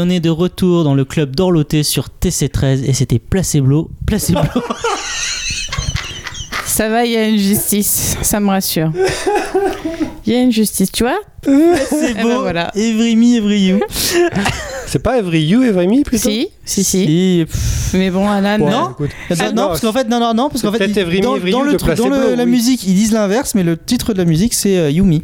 Et on est de retour dans le club d'Orloté sur TC13 et c'était Placebo. Placebo. Ça va, il y a une justice, ça me rassure. Il y a une justice, tu vois C'est Eh ben beau. voilà. Every me, every you. C'est pas Every You, Every Me plutôt Si, si, si. Mais bon, Alan, Ouais, Non. Ah, C'est- non, parce qu'en fait, non, non, non, parce qu'en fait, Me, dans, Every dans You le dans le- la musique, ils disent l'inverse, mais le titre de la musique, c'est euh, Yumi.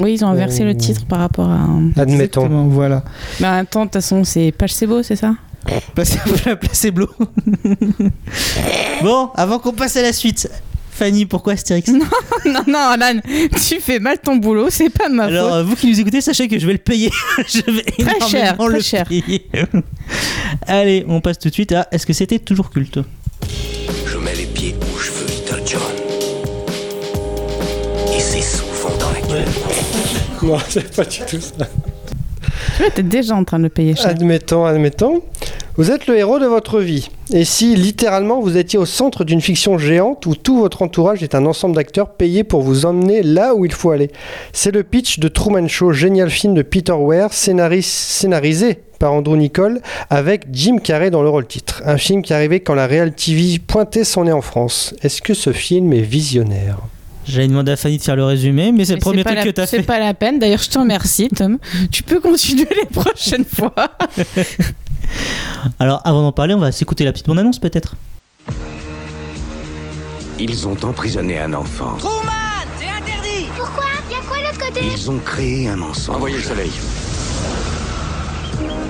Oui, ils ont inversé Oh. le titre par rapport à. Admettons. Exactement, voilà. Mais en même temps, de toute façon, c'est placebo, c'est ça? Placebo, la placebo. bon, avant qu'on passe à la suite, Fanny, pourquoi Astérix? Non, non, Alan, tu fais mal ton boulot, c'est pas ma Alors, faute. euh, vous qui nous écoutez, sachez que je vais le payer. je vais Très cher, très le cher. payer. Allez, on passe tout de suite à Est-ce que c'était toujours culte? Non, c'est pas du tout ça. Tu t'es déjà en train de le payer cher. Admettons, admettons. Vous êtes le héros de votre vie. Et si littéralement vous étiez au centre d'une fiction géante où tout votre entourage est un ensemble d'acteurs payés pour vous emmener là où il faut aller C'est le pitch de Truman Show, génial film de Peter Weir, scénaris- scénarisé par Andrew Nicole, avec Jim Carrey dans le rôle titre. Un film qui arrivait quand la Real TV pointait son nez en France. Est-ce que ce film est visionnaire? J'avais demandé à Fanny de faire le résumé, mais c'est le premier truc la- que t'as C'est fait. pas la peine. D'ailleurs, je te remercie, Tom. Tu peux continuer les prochaines fois. Alors, avant d'en parler, on va s'écouter la petite bande-annonce peut-être. Ils ont emprisonné un enfant. Truman, c'est interdit Pourquoi? Y'a quoi de l'autre côté? Ils ont créé un mensonge. Envoyez le soleil.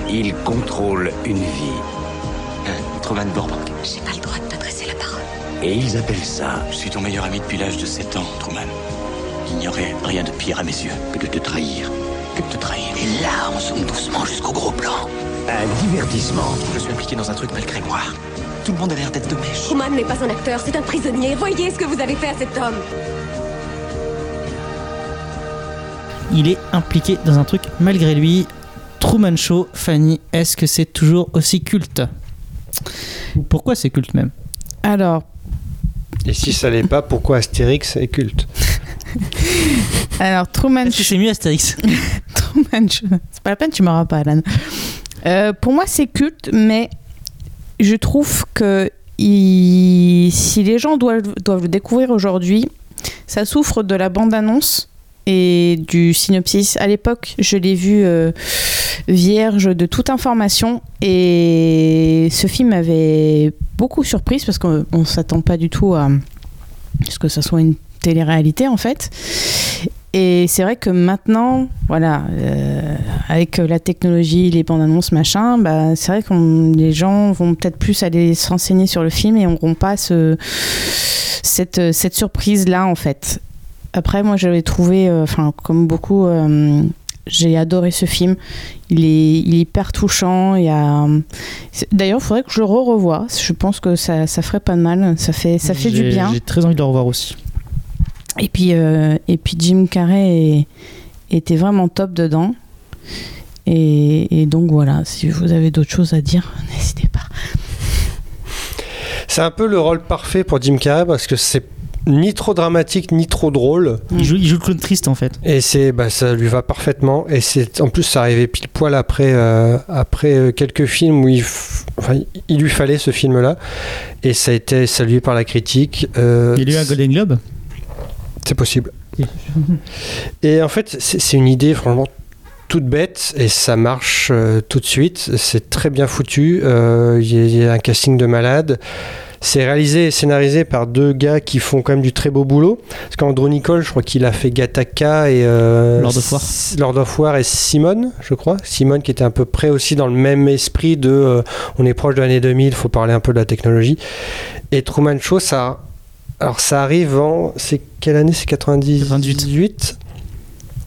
Ils contrôlent une vie. Euh, Truman. J'ai pas le droit de. Et ils appellent ça Je suis ton meilleur ami depuis l'âge de 7 ans, Truman. Il n'y aurait rien de pire à mes yeux que de te trahir. Que de te trahir. Et là, on zoome doucement jusqu'au gros plan. un divertissement. Je suis impliqué dans un truc malgré moi. Tout le monde a l'air d'être de mèche. Truman n'est pas un acteur, c'est un prisonnier. Voyez ce que vous avez fait à cet homme. Il est impliqué dans un truc malgré lui. Truman Show, Fanny, est-ce que c'est toujours aussi culte? Ou Pourquoi c'est culte même? Alors, Et si ça l'est pas, pourquoi Astérix est culte alors Truman que c'est mieux Astérix? Truman Show. C'est pas la peine, tu m'auras pas, Alan. Euh, pour moi, c'est culte, mais je trouve que il- si les gens doivent, doivent le découvrir aujourd'hui, ça souffre de la bande-annonce et du synopsis. À l'époque, je l'ai vu euh, vierge de toute information et ce film m'avait beaucoup surprise parce qu'on ne s'attend pas du tout à ce que ça soit une télé-réalité en fait. Et c'est vrai que maintenant, voilà, euh, avec la technologie, les bandes annonces, machin, bah, c'est vrai que les gens vont peut-être plus aller se renseigner sur le film et n'auront pas ce, cette, cette surprise-là, en fait. Après, moi, j'avais trouvé, euh, enfin, comme beaucoup, euh, j'ai adoré ce film. Il est, il est hyper touchant. Il y a... D'ailleurs, il faudrait que je le re-revoie. Je pense que ça, ça ferait pas de mal. Ça fait, ça fait du bien. J'ai très envie de le revoir aussi. Et puis, euh, et puis Jim Carrey est- était vraiment top dedans. Et, et donc voilà, si vous avez d'autres choses à dire, n'hésitez pas. C'est un peu le rôle parfait pour Jim Carrey parce que c'est ni trop dramatique ni trop drôle. Il joue, il joue le clown triste en fait. Et c'est, bah, ça lui va parfaitement. Et c'est, en plus, ça arrivait pile poil après, euh, après euh, quelques films où il, f- enfin, il lui fallait ce film-là. Et ça a été salué par la critique. Euh, Il a eu un Golden Globe. C'est possible. Et en fait, c'est une idée franchement toute bête et ça marche euh, tout de suite. C'est très bien foutu. Il y, y a un casting de malade. C'est réalisé et scénarisé par deux gars qui font quand même du très beau boulot. Parce qu'Andrew Nicole, je crois qu'il a fait Gattaca et euh, Lord of War. Lord of War et Simone, je crois. Simone qui était à peu près aussi dans le même esprit de euh, on est proche de l'année 2000, il faut parler un peu de la technologie. Et Truman Show, ça, alors ça arrive en. C'est quelle année? C'est 98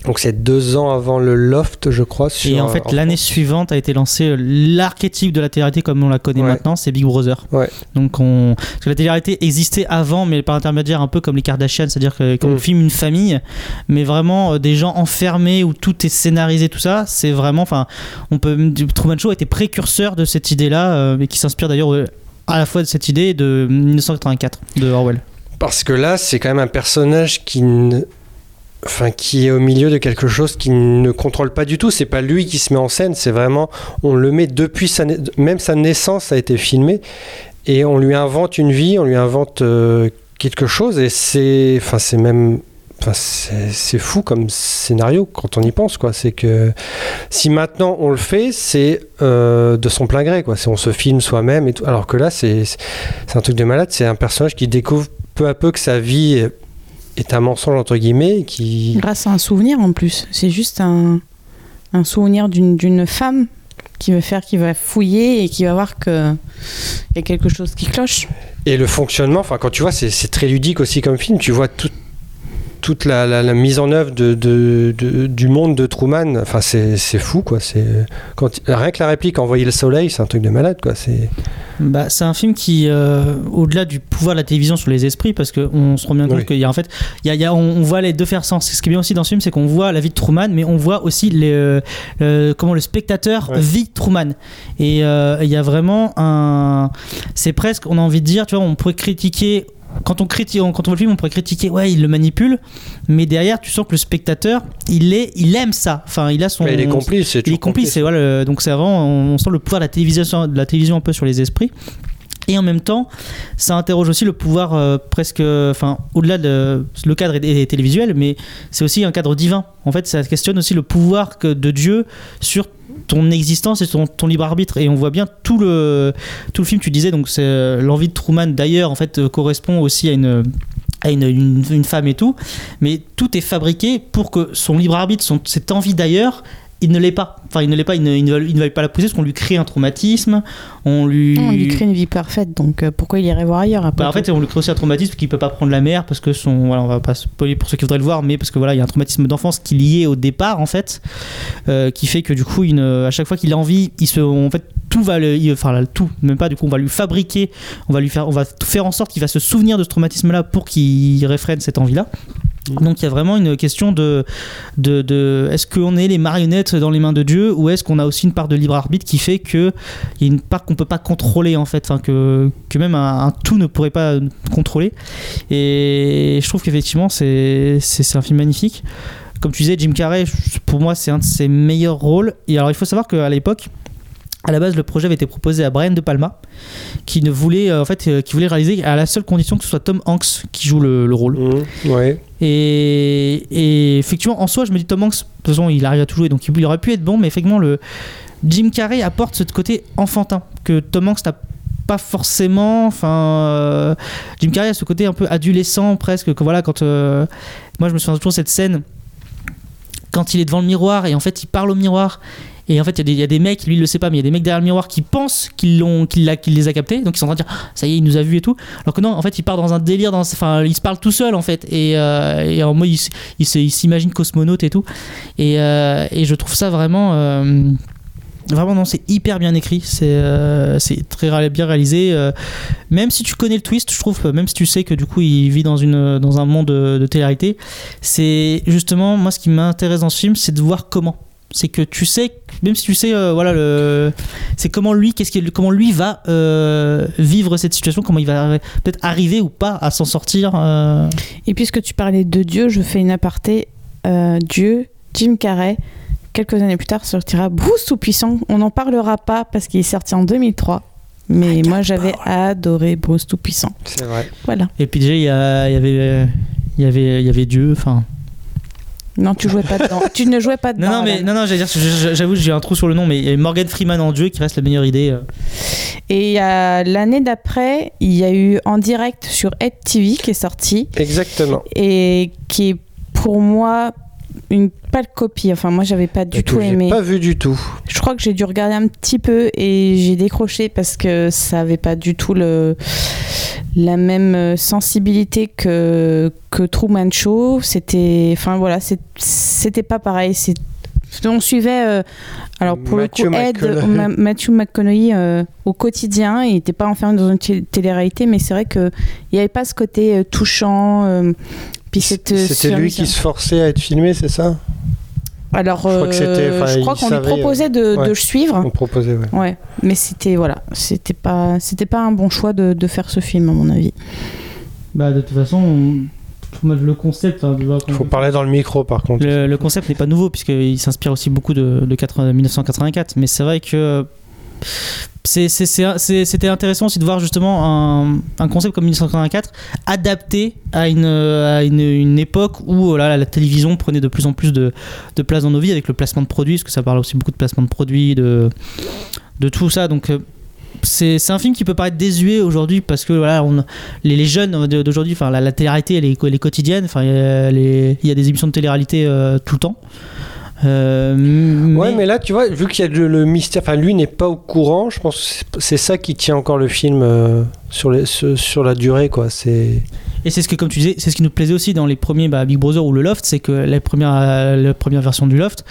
Donc c'est deux ans avant le Loft, je crois. Et en fait, l'année suivante a été lancé euh, l'archétype de la télé-réalité comme on la connaît Ouais. maintenant, c'est Big Brother. Ouais. Donc on... Parce que la télé-réalité existait avant, mais par intermédiaire un peu comme les Kardashians, c'est-à-dire qu'on Mm. filme une famille, mais vraiment euh, des gens enfermés où tout est scénarisé, tout ça, c'est vraiment, enfin, on peut. Truman Show était précurseur de cette idée-là, euh, et qui s'inspire d'ailleurs euh, à la fois de cette idée de 1984 de Orwell. Parce que là, c'est quand même un personnage qui ne- enfin, qui est au milieu de quelque chose qu'il ne contrôle pas du tout. C'est pas lui qui se met en scène, c'est vraiment, on le met depuis sa, même sa naissance a été filmée et on lui invente une vie, on lui invente euh, quelque chose et c'est, enfin, c'est même, enfin, c'est fou comme scénario quand on y pense, quoi. C'est que si maintenant on le fait, c'est euh, de son plein gré, quoi. On se filme soi-même et tout. Alors que là, c'est un truc de malade. C'est un personnage qui découvre peu à peu que sa vie est- un mensonge entre guillemets, et qui Grâce à un souvenir en plus. C'est juste un, un souvenir d'une femme qui va faire, qui va fouiller et qui va voir qu'il y a quelque chose qui cloche. Et le fonctionnement, enfin quand tu vois, c'est c'est très ludique aussi comme film. Tu vois tout- toute la, la- la mise en œuvre de, de- de- du monde de Truman. Enfin c'est c'est fou quoi. C'est quand rien que la réplique envoyer le soleil, c'est un truc de malade quoi. C'est Bah, c'est un film qui, euh, au-delà du pouvoir de la télévision sur les esprits, parce qu'on se rend bien compte Oui. qu'il y a en fait, il y a, il y a- on, on voit les deux faire sens. Ce qui est bien aussi dans ce film, c'est qu'on voit la vie de Truman, mais on voit aussi les, euh, le- comment le spectateur Ouais. vit Truman. Et euh, il y a vraiment un, c'est presque, on a envie de dire, tu vois, on pourrait critiquer. Quand on, critique, quand on voit le film, on pourrait critiquer, ouais, il le manipule, mais derrière, tu sens que le spectateur, il, est, il aime ça. Enfin, il a son. Mais il est complice, c'est Il est complice, voilà, le- donc c'est vraiment, on, on sent le pouvoir de la télévision, de la télévision un peu sur les esprits. Et en même temps, ça interroge aussi le pouvoir euh, presque, enfin, au-delà de le cadre est, est télévisuel, mais c'est aussi un cadre divin. En fait, ça questionne aussi le pouvoir que, de Dieu sur ton existence et ton, libre arbitre. Et on voit bien tout le tout le film. Tu disais donc c'est euh, l'envie de Truman d'ailleurs en fait euh, correspond aussi à une à une, une- une femme et tout, mais tout est fabriqué pour que son libre arbitre, son, cette envie d'ailleurs, il ne l'est pas. Enfin, il ne l'est pas, il ne, il ne veut, il ne veut pas la pousser parce qu'on lui crée un traumatisme, on lui... On lui crée une vie parfaite, donc euh, pourquoi il irait voir ailleurs après Bah, en fait, on lui crée aussi un traumatisme qu'il peut pas prendre la mer parce que son. Voilà, on va pas spoiler pour ceux qui voudraient le voir, mais parce que voilà, il y a un traumatisme d'enfance qui est lié au départ, en fait, euh, qui fait que du coup, il ne- à chaque fois qu'il a envie, il se. En fait, tout va le. il- Enfin, là, tout, même pas, du coup, on va lui fabriquer, on va lui faire. On va faire en sorte qu'il va se souvenir de ce traumatisme-là pour qu'il réfrène cette envie-là. Donc il y a vraiment une question de, est-ce qu'on est les marionnettes dans les mains de Dieu ou est-ce qu'on a aussi une part de libre arbitre qui fait que il y a une part qu'on peut pas contrôler en fait, que, même un, un tout ne pourrait pas contrôler. Et je trouve qu'effectivement c'est, c'est un film magnifique. Comme tu disais, Jim Carrey, pour moi c'est un de ses meilleurs rôles. Et alors il faut savoir qu'à l'époque, à la base, le projet avait été proposé à Brian De Palma, qui ne voulait, euh, en fait, euh, qui voulait réaliser à la seule condition que ce soit Tom Hanks qui joue le, le rôle. ouais. Et, et effectivement, en soi, je me dis Tom Hanks, de toute façon, il arrive à tout jouer, donc il, il aurait pu être bon, mais effectivement, le Jim Carrey apporte ce côté enfantin que Tom Hanks n'a pas forcément. Enfin, euh, Jim Carrey a ce côté un peu adolescent presque. Que voilà, quand euh, moi, je me souviens toujours cette scène quand il est devant le miroir et en fait, il parle au miroir. Et en fait, il y a des- mecs, lui il le sait pas, mais il y a des mecs derrière le miroir qui pensent qu'ils l'ont, qu'il les a captés, donc ils sont en train de dire Ah, ça y est, il nous a vus et tout. Alors que non, en fait, il part dans un délire, enfin, il se parle tout seul en fait, et, euh, en mode il, s'imagine cosmonaute et tout. Et, euh, je trouve ça vraiment. euh, Vraiment non, c'est hyper bien écrit, c'est euh, très bien réalisé. même si tu connais le twist, je trouve, même si tu sais que du coup il vit dans, un monde de, de c'est justement moi ce qui m'intéresse dans ce film, c'est de voir comment. C'est que tu sais, même si tu sais, euh, voilà, le, c'est comment lui, qu'est-ce qu'il, comment lui va euh, vivre cette situation, comment il va peut-être arriver ou pas à s'en sortir. euh. Et puisque tu parlais de Dieu, je fais une aparté. Euh, Dieu, Jim Carrey, quelques années plus tard, sortira Bruce Tout-Puissant. On n'en parlera pas parce qu'il est sorti en 2003. Mais moi, j'avais adoré Bruce Tout-Puissant. C'est vrai. Voilà. Et puis déjà il y, y avait, il y avait, il y avait Dieu, enfin. Non, tu jouais pas dedans. tu ne jouais pas dedans. Non, non, mais non, non, j'allais dire, j'avoue, j'ai un trou sur le nom, mais il y a Morgan Freeman en Dieu qui reste la meilleure idée. euh. Et a l'année d'après, il y a eu en direct sur Ed TV qui est sorti. Exactement. Et qui est pour moi une pâle copie. Enfin, moi, j'avais pas du Et tout que j'ai aimé. pas vu du tout. Je crois que j'ai dû regarder un petit peu et j'ai décroché parce que ça avait pas du tout le, la même euh, sensibilité que, que Truman Show. C'était, enfin voilà, c'était pas pareil. C'est, on suivait, euh, alors pour Matthew le coup, Ed, McConaughey. Ma- Matthew McConaughey euh, au quotidien. Il n'était pas enfermé dans une té- télé-réalité, mais c'est vrai qu'il n'y avait pas ce côté euh, touchant. Euh, puis euh, C'était lui qui se forçait à être filmé, c'est ça? Alors, Je crois euh, il qu'on lui proposait de, euh, de suivre. On proposait, ouais. Ouais, mais c'était voilà, c'était pas c'était pas un bon choix de, de faire ce film à mon avis. Bah, de toute façon, on- le concept. hein, vois, Faut parler dans le micro par contre. Le, le concept n'est pas nouveau puisqu'il s'inspire aussi beaucoup de, de 80 1984, mais c'est vrai que c'était intéressant aussi de voir justement un, concept comme 1984 adapté à une, à une, époque où voilà, la télévision prenait de plus en plus de, de place dans nos vies avec le placement de produits, parce que ça parle aussi beaucoup de placement de produits, de, de tout ça. Donc euh, c'est un film qui peut paraître désuet aujourd'hui parce que voilà, on, les, jeunes d'aujourd'hui, la, la télé-réalité elle est, quotidienne, il y a des émissions de télé-réalité euh, tout le temps. Euh, Ouais, mais là, tu vois, vu qu'il y a le, mystère, enfin, lui n'est pas au courant, je pense que c'est- ça qui tient encore le film euh, sur, les, sur la durée, quoi. C'est. Et c'est ce que, comme tu disais, c'est ce qui nous plaisait aussi dans les premiers bah, Big Brother ou le Loft, c'est que la première, euh, la première version du Loft,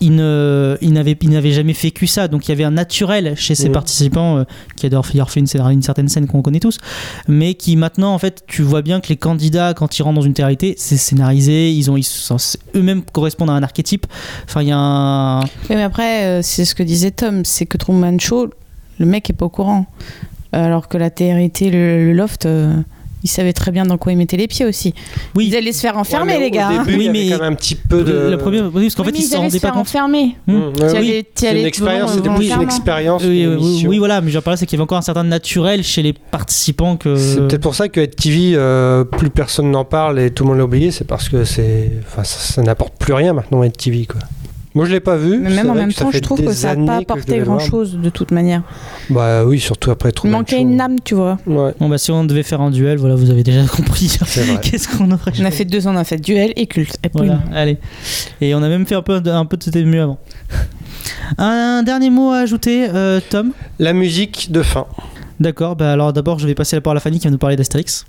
il n'avait il n'avait jamais vécu ça. Donc il y avait un naturel chez ces Mhm. participants euh, qui adorent faire fait une, une certaine scène qu'on connaît tous, mais qui maintenant, en fait, tu vois bien que les candidats, quand ils rentrent dans une télé c'est scénarisé, ils ont ils eux-mêmes correspondent à un archétype. Enfin, il y a un. Oui, mais après, euh, c'est ce que disait Tom, c'est que Truman Show, le mec est pas au courant. Alors que la TRT, le, le loft, euh, il savait très bien dans quoi il mettait les pieds aussi. Oui. Ils allaient se faire enfermer, Ouais, mais les gars. Au hein. début, Oui, il y avait mais- quand même un petit peu de. Le premier, oui, parce qu'en Oui, fait, mais ils ils se rendaient pas faire compte. enfermer. Mmh, oui. allais- C'est une expérience, c'était plus une expérience. Oui, voilà, mais je parlais, c'est qu'il y avait encore un certain naturel chez les participants que. C'est peut-être pour ça que TV, euh, plus personne n'en parle et tout le monde l'a oublié, c'est parce que c'est, enfin, ça, ça n'apporte plus rien maintenant TV quoi. Moi je l'ai pas vu. Mais même en même temps, je trouve que ça n'a pas apporté devais grand voir. chose de toute manière. Bah oui, surtout après Il Truman manquait une âme, tu vois. Ouais, Bon, bah, si on devait faire un duel, voilà, vous avez déjà compris. vrai. Qu'est-ce qu'on aurait On a fait deux ans, on a fait duel et culte. Et Voilà, allez. Et on a même fait un peu, de- un peu de c'était mieux avant. Un dernier mot à ajouter, euh, Tom? La musique de fin. D'accord, bah alors d'abord je vais passer la parole à Fanny qui va nous parler d'Astérix.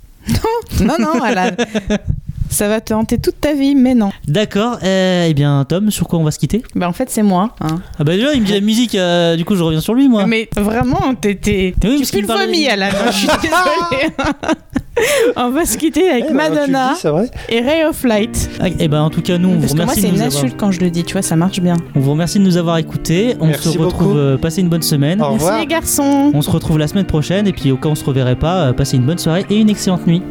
Non, non, elle a- ça va te hanter toute ta vie, mais non. D'accord, euh, eh bien Tom, sur quoi on va se quitter? Bah, en fait, c'est moi. hein. Ah bah déjà il me dit la musique, euh, du coup je reviens sur lui moi. Mais vraiment, t'es. t'es- Oui, Tu parce qu'il le parlait- vomi, Alan. Je suis désolée. On va se quitter avec Eh, tu le Madonna dis, c'est vrai. et Ray of Light. Ah, Eh ben en tout cas nous on vous Parce que moi, remercie c'est de une nous avoir... insulte quand je le dis, tu vois, ça marche bien. On vous remercie de nous avoir écoutés. On Merci se retrouve, beaucoup. euh, passez une bonne semaine. Au Merci revoir. les garçons. On se retrouve la semaine prochaine et puis au cas où on se reverrait pas, euh, passez une bonne soirée et une excellente nuit.